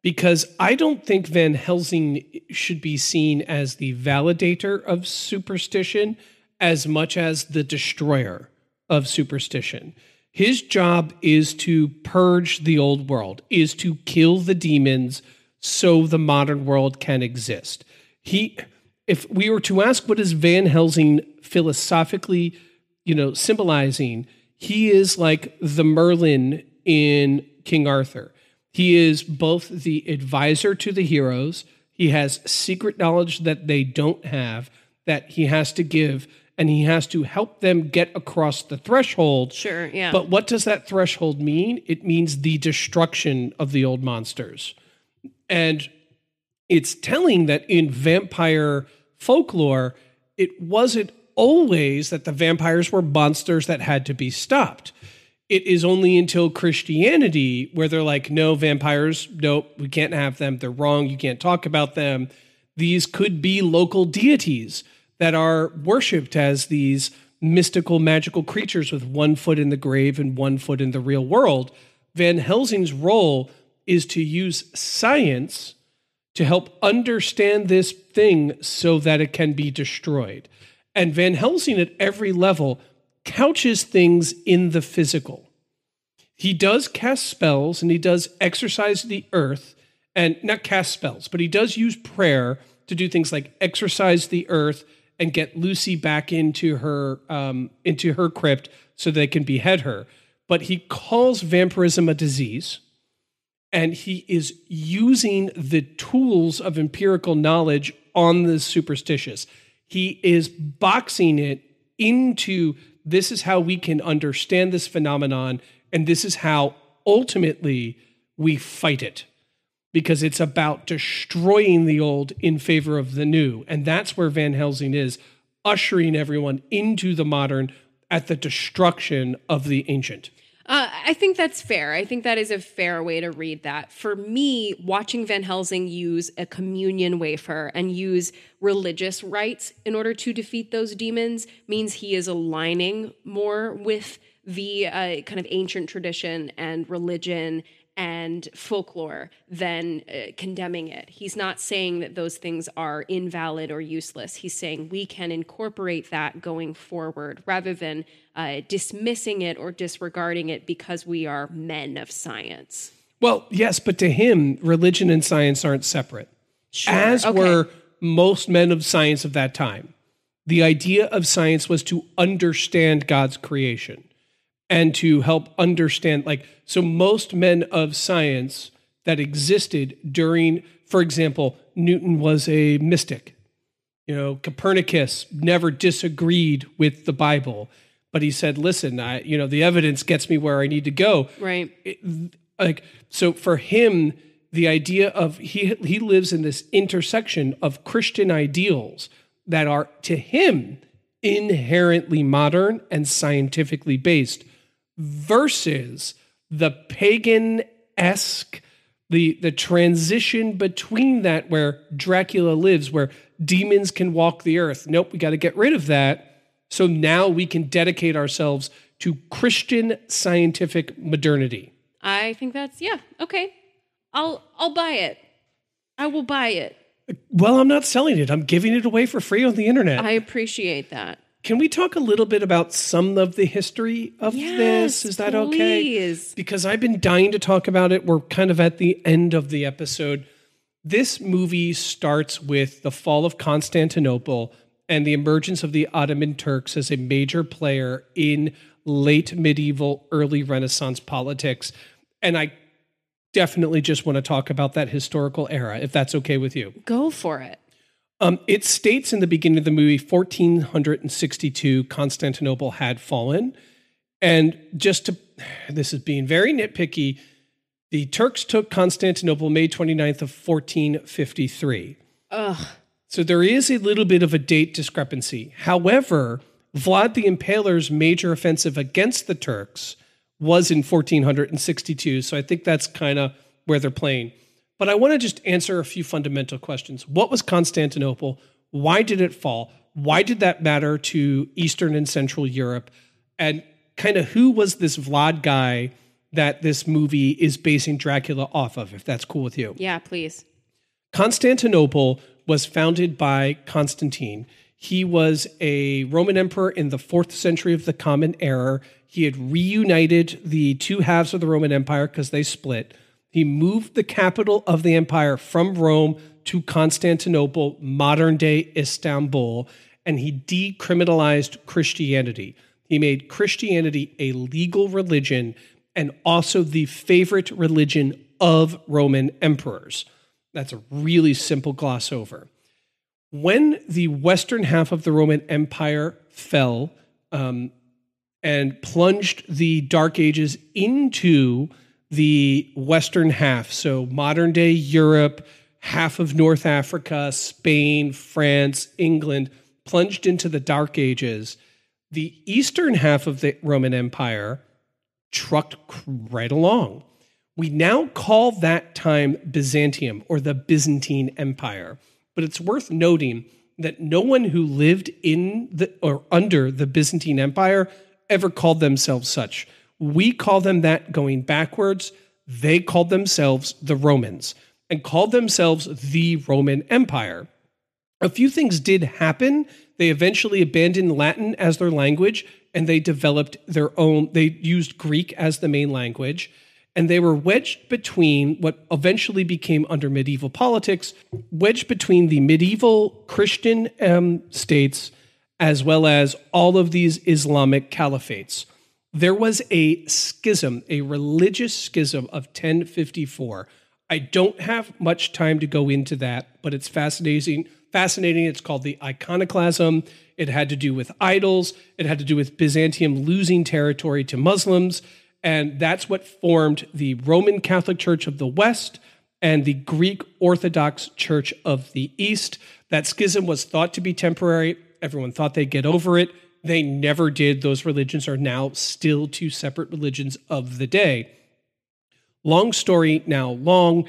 Because I don't think Van Helsing should be seen as the validator of superstition as much as the destroyer of superstition. His job is to purge the old world, is to kill the demons so the modern world can exist. He if we were to ask what is Van Helsing philosophically, you know, symbolizing, he is like the Merlin in King Arthur. He is both the advisor to the heroes, he has secret knowledge that they don't have that he has to give and he has to help them get across the threshold. Sure, yeah. But what does that threshold mean? It means the destruction of the old monsters. And it's telling that in vampire folklore, it wasn't always that the vampires were monsters that had to be stopped. It is only until Christianity where they're like, no, vampires, nope, we can't have them. They're wrong. You can't talk about them. These could be local deities that are worshipped as these mystical, magical creatures with one foot in the grave and one foot in the real world. Van Helsing's role is to use science to help understand this thing so that it can be destroyed. And Van Helsing at every level couches things in the physical. He does cast spells and he does exercise the earth and not cast spells, but he does use prayer to do things like exercise the earth and get Lucy back into her um, into her crypt so they can behead her. But he calls vampirism a disease and he is using the tools of empirical knowledge on the superstitious. He is boxing it into this is how we can understand this phenomenon, and this is how ultimately we fight it because it's about destroying the old in favor of the new. And that's where Van Helsing is, ushering everyone into the modern at the destruction of the ancient. Uh, I think that's fair. I think that is a fair way to read that. For me, watching Van Helsing use a communion wafer and use religious rites in order to defeat those demons means he is aligning more with the uh, kind of ancient tradition and religion and folklore than uh, condemning it. He's not saying that those things are invalid or useless. He's saying we can incorporate that going forward rather than uh, dismissing it or disregarding it because we are men of science. Well, yes, but to him, religion and science aren't separate, Sure, as okay. were most men of science of that time. The idea of science was to understand God's creation and to help understand, like, so most men of science that existed during, for example, Newton was a mystic. You know, Copernicus never disagreed with the Bible, but he said, listen, I, you know, the evidence gets me where I need to go Right. it- like so for him the idea of he he lives in this intersection of christian ideals that are to him inherently modern and scientifically based versus the pagan-esque the the transition between that where dracula lives where demons can walk the earth nope we got to get rid of that so now we can dedicate ourselves to christian scientific modernity I think that's yeah, okay. I'll I'll buy it. I will buy it. Well, I'm not selling it. I'm giving it away for free on the internet. I appreciate that. Can we talk a little bit about some of the history of this? Is that okay? please. Because I've been dying to talk about it. We're kind of at the end of the episode. This movie starts with the fall of Constantinople and the emergence of the Ottoman Turks as a major player in late medieval, early Renaissance politics. And I definitely just want to talk about that historical era, if that's okay with you. Go for it. Um, it states in the beginning of the movie 1462 Constantinople had fallen. And just to, this is being very nitpicky, the Turks took Constantinople May 29th of 1453. Ugh. So there is a little bit of a date discrepancy. However, Vlad the Impaler's major offensive against the Turks was in 1462. So I think that's kind of where they're playing. But I want to just answer a few fundamental questions. What was Constantinople? Why did it fall? Why did that matter to Eastern and Central Europe? And kind of who was this Vlad guy that this movie is basing Dracula off of, if that's cool with you? Yeah, please. Constantinople was founded by Constantine. He was a Roman emperor in the fourth century of the Common Era. He had reunited the two halves of the Roman Empire because they split. He moved the capital of the empire from Rome to Constantinople, modern day Istanbul, and he decriminalized Christianity. He made Christianity a legal religion and also the favorite religion of Roman emperors. That's a really simple gloss over. When the western half of the Roman Empire fell um, and plunged the Dark Ages into the western half, so modern day Europe, half of North Africa, Spain, France, England, plunged into the Dark Ages, the eastern half of the Roman Empire trucked right along. We now call that time Byzantium or the Byzantine Empire. But it's worth noting that no one who lived in the or under the Byzantine Empire ever called themselves such. We call them that going backwards. They called themselves the Romans and called themselves the Roman Empire. A few things did happen. They eventually abandoned Latin as their language and they developed their own, they used Greek as the main language. And they were wedged between what eventually became under medieval politics, wedged between the medieval Christian um, states as well as all of these Islamic caliphates. There was a schism, a religious schism of 1054. I don't have much time to go into that, but it's fascinating, fascinating. It's called the iconoclasm. It had to do with idols, it had to do with Byzantium losing territory to Muslims. And that's what formed the Roman Catholic Church of the West and the Greek Orthodox Church of the East. That schism was thought to be temporary. Everyone thought they'd get over it. They never did. Those religions are now still two separate religions of the day. Long story now long.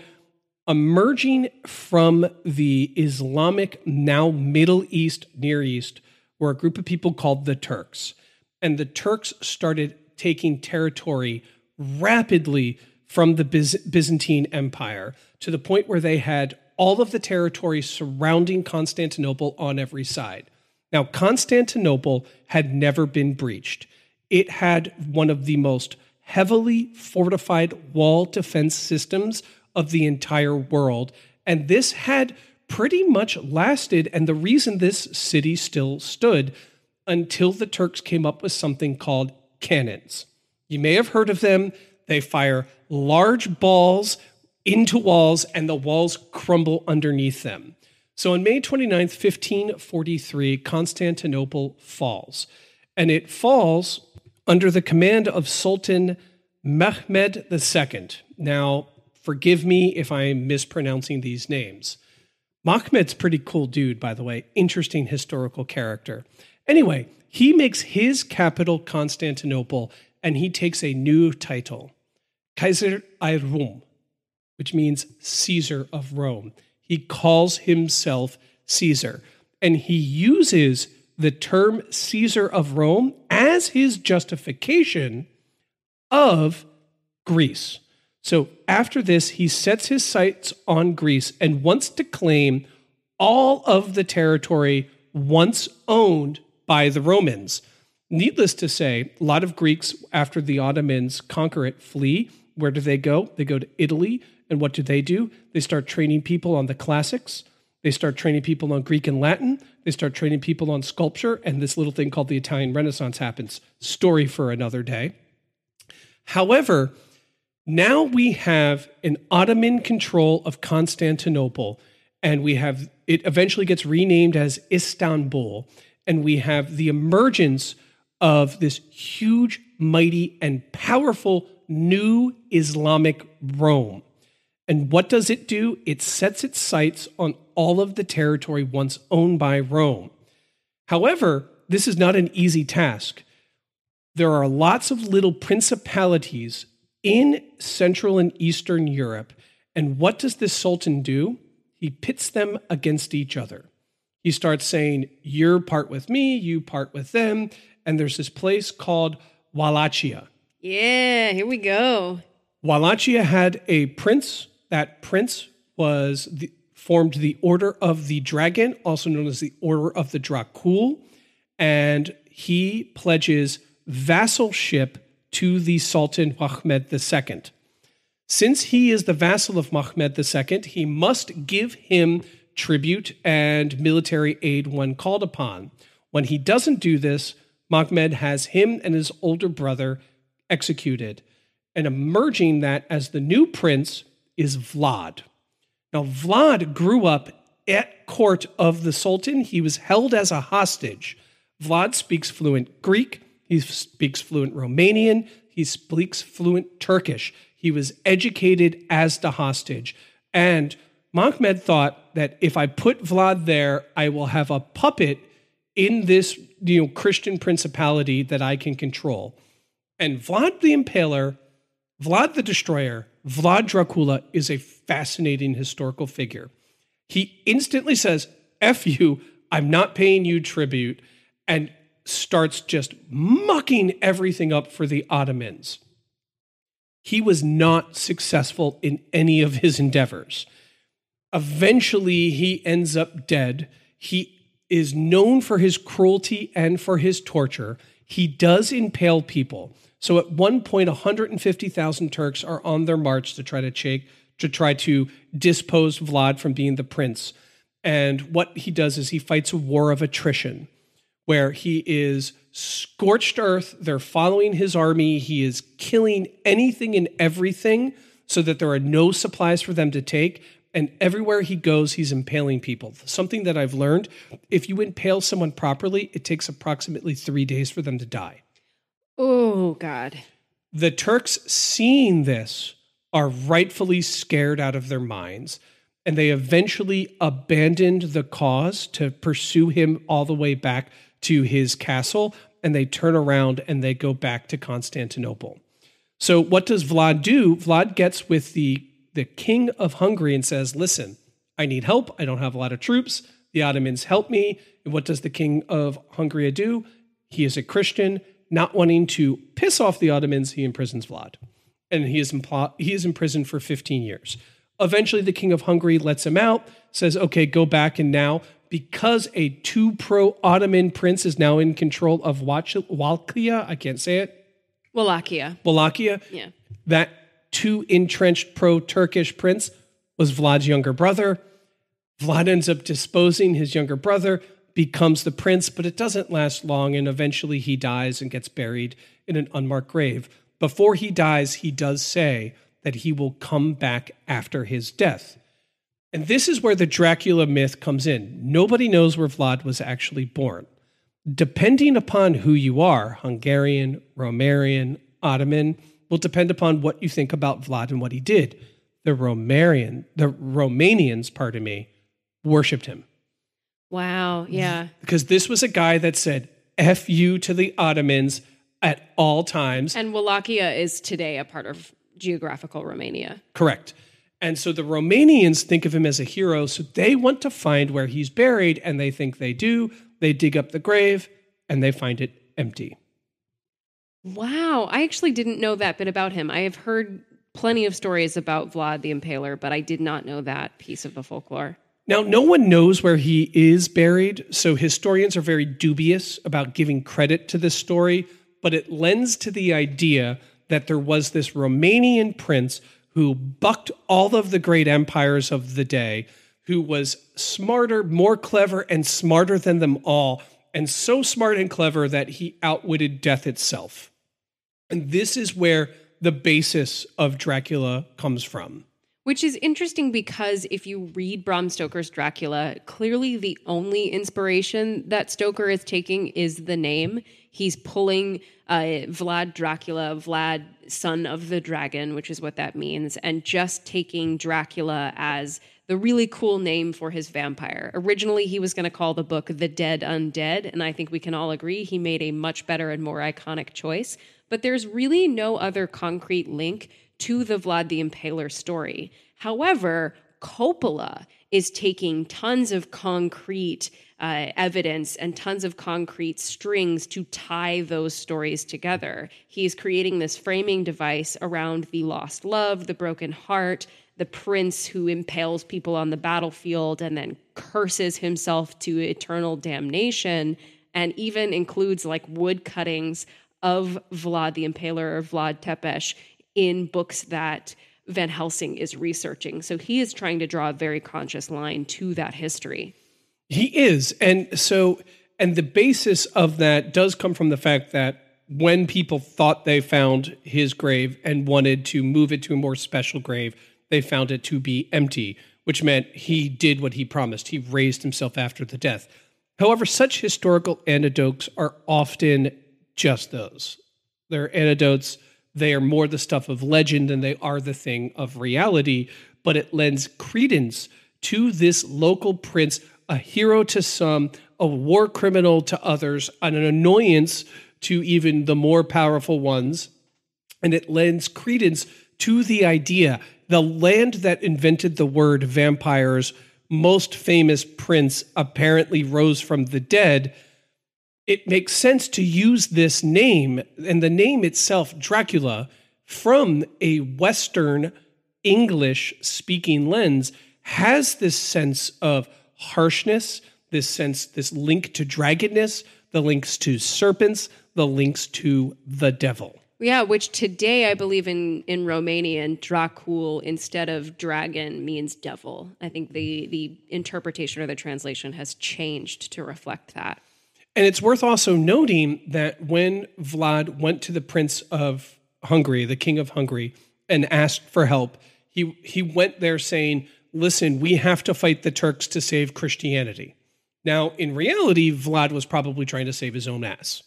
Emerging from the Islamic, now Middle East, Near East, were a group of people called the Turks. And the Turks started taking territory rapidly from the Byz- Byzantine Empire to the point where they had all of the territory surrounding Constantinople on every side. Now, Constantinople had never been breached. It had one of the most heavily fortified wall defense systems of the entire world. And this had pretty much lasted. And the reason this city still stood until the Turks came up with something called cannons. You may have heard of them. They fire large balls into walls, and the walls crumble underneath them. So on May 29th, 1543, Constantinople falls. And it falls under the command of Sultan Mehmed II. Now, forgive me if I'm mispronouncing these names. Mahmed's pretty cool dude, by the way, interesting historical character. Anyway, he makes his capital Constantinople and he takes a new title, Kaiser i Rom, which means Caesar of Rome. He calls himself Caesar and he uses the term Caesar of Rome as his justification of Greece. So after this, he sets his sights on Greece and wants to claim all of the territory once owned by the Romans. Needless to say, a lot of Greeks, after the Ottomans conquer it, flee. Where do they go? They go to Italy. And what do they do? They start training people on the classics. They start training people on Greek and Latin. They start training people on sculpture. And this little thing called the Italian Renaissance happens. Story for another day. However, now we have an Ottoman control of Constantinople, and we have it eventually gets renamed as Istanbul, and we have the emergence of this huge, mighty, and powerful new Islamic Rome. And what does it do? It sets its sights on all of the territory once owned by Rome. However, this is not an easy task. There are lots of little principalities in Central and Eastern Europe. And what does this sultan do? He pits them against each other. He starts saying, You're part with me, you part with them. And there's this place called Wallachia. Yeah, here we go. Wallachia had a prince. That prince was the, formed the Order of the Dragon, also known as the Order of the Dracul, and he pledges vassalship to the Sultan Mahmed II. Since he is the vassal of Mahmed II, he must give him tribute and military aid when called upon. When he doesn't do this, Mahmed has him and his older brother executed. And emerging that as the new prince is Vlad. Now, Vlad grew up at court of the Sultan. He was held as a hostage. Vlad speaks fluent Greek, he speaks fluent Romanian, he speaks fluent Turkish. He was educated as the hostage. And Mahmed thought that if I put Vlad there, I will have a puppet in this you know, Christian principality that I can control. And Vlad the Impaler, Vlad the Destroyer, Vlad Dracula is a fascinating historical figure. He instantly says, F you, I'm not paying you tribute, and starts just mucking everything up for the Ottomans he was not successful in any of his endeavors. Eventually, he ends up dead. He is known for his cruelty and for his torture. He does impale people. So at one point, 150,000 Turks are on their march to try to shake, to try to dispose Vlad from being the prince. And what he does is he fights a war of attrition where he is scorched earth. They're following his army. He is killing anything and everything so that there are no supplies for them to take. and everywhere he goes, he's impaling people. Something that I've learned if you impale someone properly, it takes approximately three days for them to die. Oh, God. The Turks, seeing this, are rightfully scared out of their minds, and they eventually abandoned the cause to pursue him all the way back to his castle, and they turn around and they go back to Constantinople. So, what does Vlad do? Vlad gets with the, the king of Hungary and says, Listen, I need help. I don't have a lot of troops. The Ottomans help me. And what does the king of Hungary do? He is a Christian not wanting to piss off the Ottomans, he imprisons Vlad. And he is, impl- he is imprisoned for 15 years. Eventually, the king of Hungary lets him out, says, okay, go back. And now, because a two pro Ottoman prince is now in control of Wallachia, I can't say it. Wallachia. Wallachia. Yeah. That two entrenched pro Turkish prince was Vlad's younger brother. Vlad ends up disposing his younger brother becomes the prince, but it doesn't last long, and eventually he dies and gets buried in an unmarked grave. Before he dies, he does say that he will come back after his death. And this is where the Dracula myth comes in. Nobody knows where Vlad was actually born. Depending upon who you are, Hungarian, Romanian, Ottoman, will depend upon what you think about Vlad and what he did. The Romanian, the Romanians, pardon me, worshipped him. Wow. Yeah. Because this was a guy that said F you to the Ottomans at all times. And Wallachia is today a part of geographical Romania. Correct. And so the Romanians think of him as a hero. So they want to find where he's buried, and they think they do. They dig up the grave and they find it empty. Wow. I actually didn't know that bit about him. I have heard plenty of stories about Vlad the Impaler, but I did not know that piece of the folklore. Now, no one knows where he is buried, so historians are very dubious about giving credit to this story, but it lends to the idea that there was this Romanian prince who bucked all of the great empires of the day, who was smarter, more clever, and smarter than them all, and so smart and clever that he outwitted death itself. And this is where the basis of Dracula comes from. Which is interesting because if you read Bram Stoker's Dracula, clearly the only inspiration that Stoker is taking is the name. He's pulling uh, Vlad Dracula, Vlad, son of the dragon, which is what that means, and just taking Dracula as the really cool name for his vampire. Originally, he was going to call the book The Dead Undead, and I think we can all agree he made a much better and more iconic choice. But there's really no other concrete link to the Vlad the Impaler story. However, Coppola is taking tons of concrete uh, evidence and tons of concrete strings to tie those stories together. He's creating this framing device around the lost love, the broken heart, the prince who impales people on the battlefield and then curses himself to eternal damnation, and even includes like wood cuttings of Vlad the Impaler or Vlad Tepes in books that Van Helsing is researching. So he is trying to draw a very conscious line to that history. He is. And so, and the basis of that does come from the fact that when people thought they found his grave and wanted to move it to a more special grave, they found it to be empty, which meant he did what he promised. He raised himself after the death. However, such historical anecdotes are often just those. They're anecdotes they are more the stuff of legend than they are the thing of reality, but it lends credence to this local prince, a hero to some, a war criminal to others, and an annoyance to even the more powerful ones. And it lends credence to the idea the land that invented the word vampires, most famous prince, apparently rose from the dead it makes sense to use this name and the name itself, Dracula, from a Western English speaking lens, has this sense of harshness, this sense, this link to dragonness, the links to serpents, the links to the devil. Yeah, which today I believe in in Romanian, Dracul instead of dragon means devil. I think the the interpretation or the translation has changed to reflect that. And it's worth also noting that when Vlad went to the Prince of Hungary, the King of Hungary, and asked for help, he, he went there saying, listen, we have to fight the Turks to save Christianity. Now, in reality, Vlad was probably trying to save his own ass.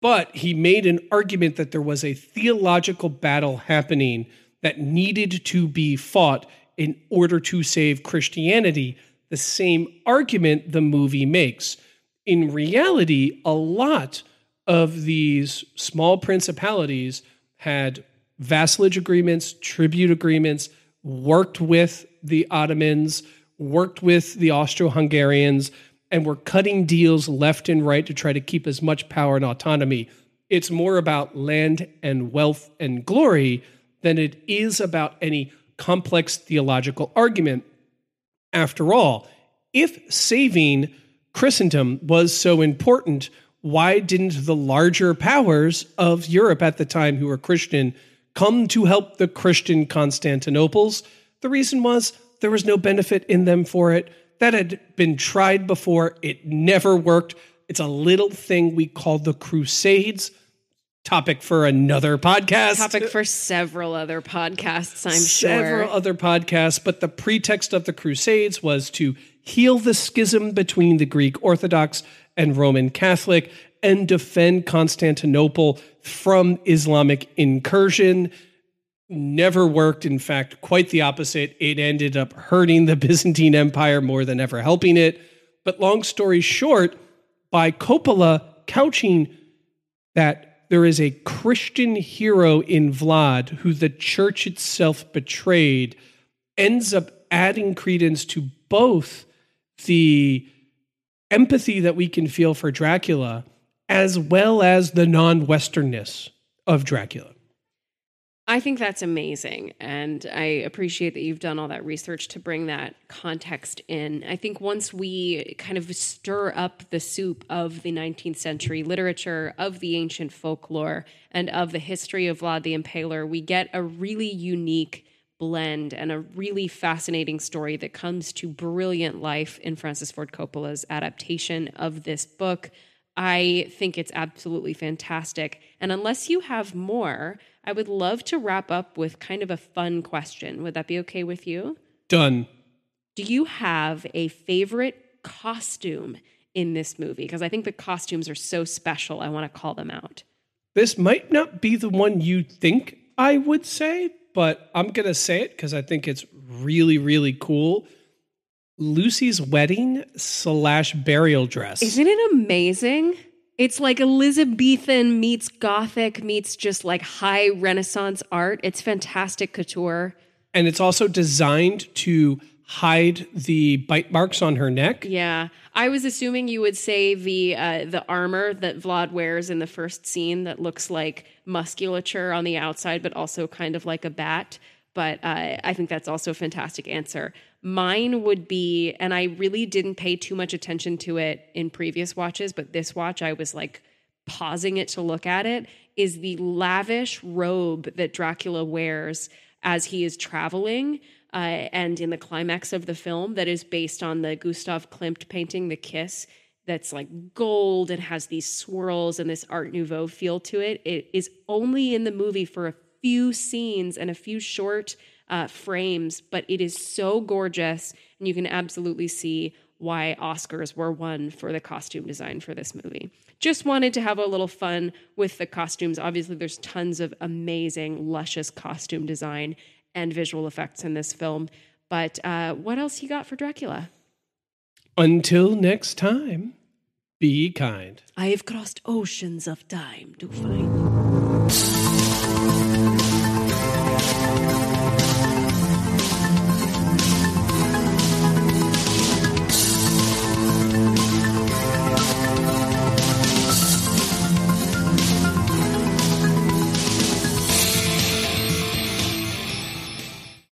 But he made an argument that there was a theological battle happening that needed to be fought in order to save Christianity, the same argument the movie makes. In reality, a lot of these small principalities had vassalage agreements, tribute agreements, worked with the Ottomans, worked with the Austro Hungarians, and were cutting deals left and right to try to keep as much power and autonomy. It's more about land and wealth and glory than it is about any complex theological argument. After all, if saving Christendom was so important, why didn't the larger powers of Europe at the time who were Christian come to help the Christian Constantinople's? The reason was there was no benefit in them for it. That had been tried before, it never worked. It's a little thing we call the Crusades. Topic for another podcast. Topic for several other podcasts, I'm several sure. Several other podcasts, but the pretext of the Crusades was to heal the schism between the Greek Orthodox and Roman Catholic and defend Constantinople from Islamic incursion. Never worked. In fact, quite the opposite. It ended up hurting the Byzantine Empire more than ever helping it. But long story short, by Coppola couching that there is a Christian hero in Vlad who the church itself betrayed, ends up adding credence to both the empathy that we can feel for Dracula as well as the non Westernness of Dracula. I think that's amazing. And I appreciate that you've done all that research to bring that context in. I think once we kind of stir up the soup of the 19th century literature, of the ancient folklore, and of the history of Vlad the Impaler, we get a really unique blend and a really fascinating story that comes to brilliant life in Francis Ford Coppola's adaptation of this book. I think it's absolutely fantastic. And unless you have more, I would love to wrap up with kind of a fun question. Would that be okay with you? Done. Do you have a favorite costume in this movie? Because I think the costumes are so special. I want to call them out. This might not be the one you think I would say, but I'm going to say it because I think it's really, really cool. Lucy's wedding slash burial dress. Isn't it amazing? It's like Elizabethan meets Gothic meets just like high Renaissance art. It's fantastic couture. And it's also designed to hide the bite marks on her neck. Yeah, I was assuming you would say the uh, the armor that Vlad wears in the first scene that looks like musculature on the outside, but also kind of like a bat. But uh, I think that's also a fantastic answer. Mine would be, and I really didn't pay too much attention to it in previous watches, but this watch I was like pausing it to look at it, is the lavish robe that Dracula wears as he is traveling. Uh, and in the climax of the film, that is based on the Gustav Klimt painting, The Kiss, that's like gold and has these swirls and this Art Nouveau feel to it. It is only in the movie for a few scenes and a few short uh, frames, but it is so gorgeous, and you can absolutely see why Oscars were won for the costume design for this movie. Just wanted to have a little fun with the costumes. Obviously, there's tons of amazing, luscious costume design and visual effects in this film. But uh, what else you got for Dracula? Until next time, be kind. I have crossed oceans of time to find.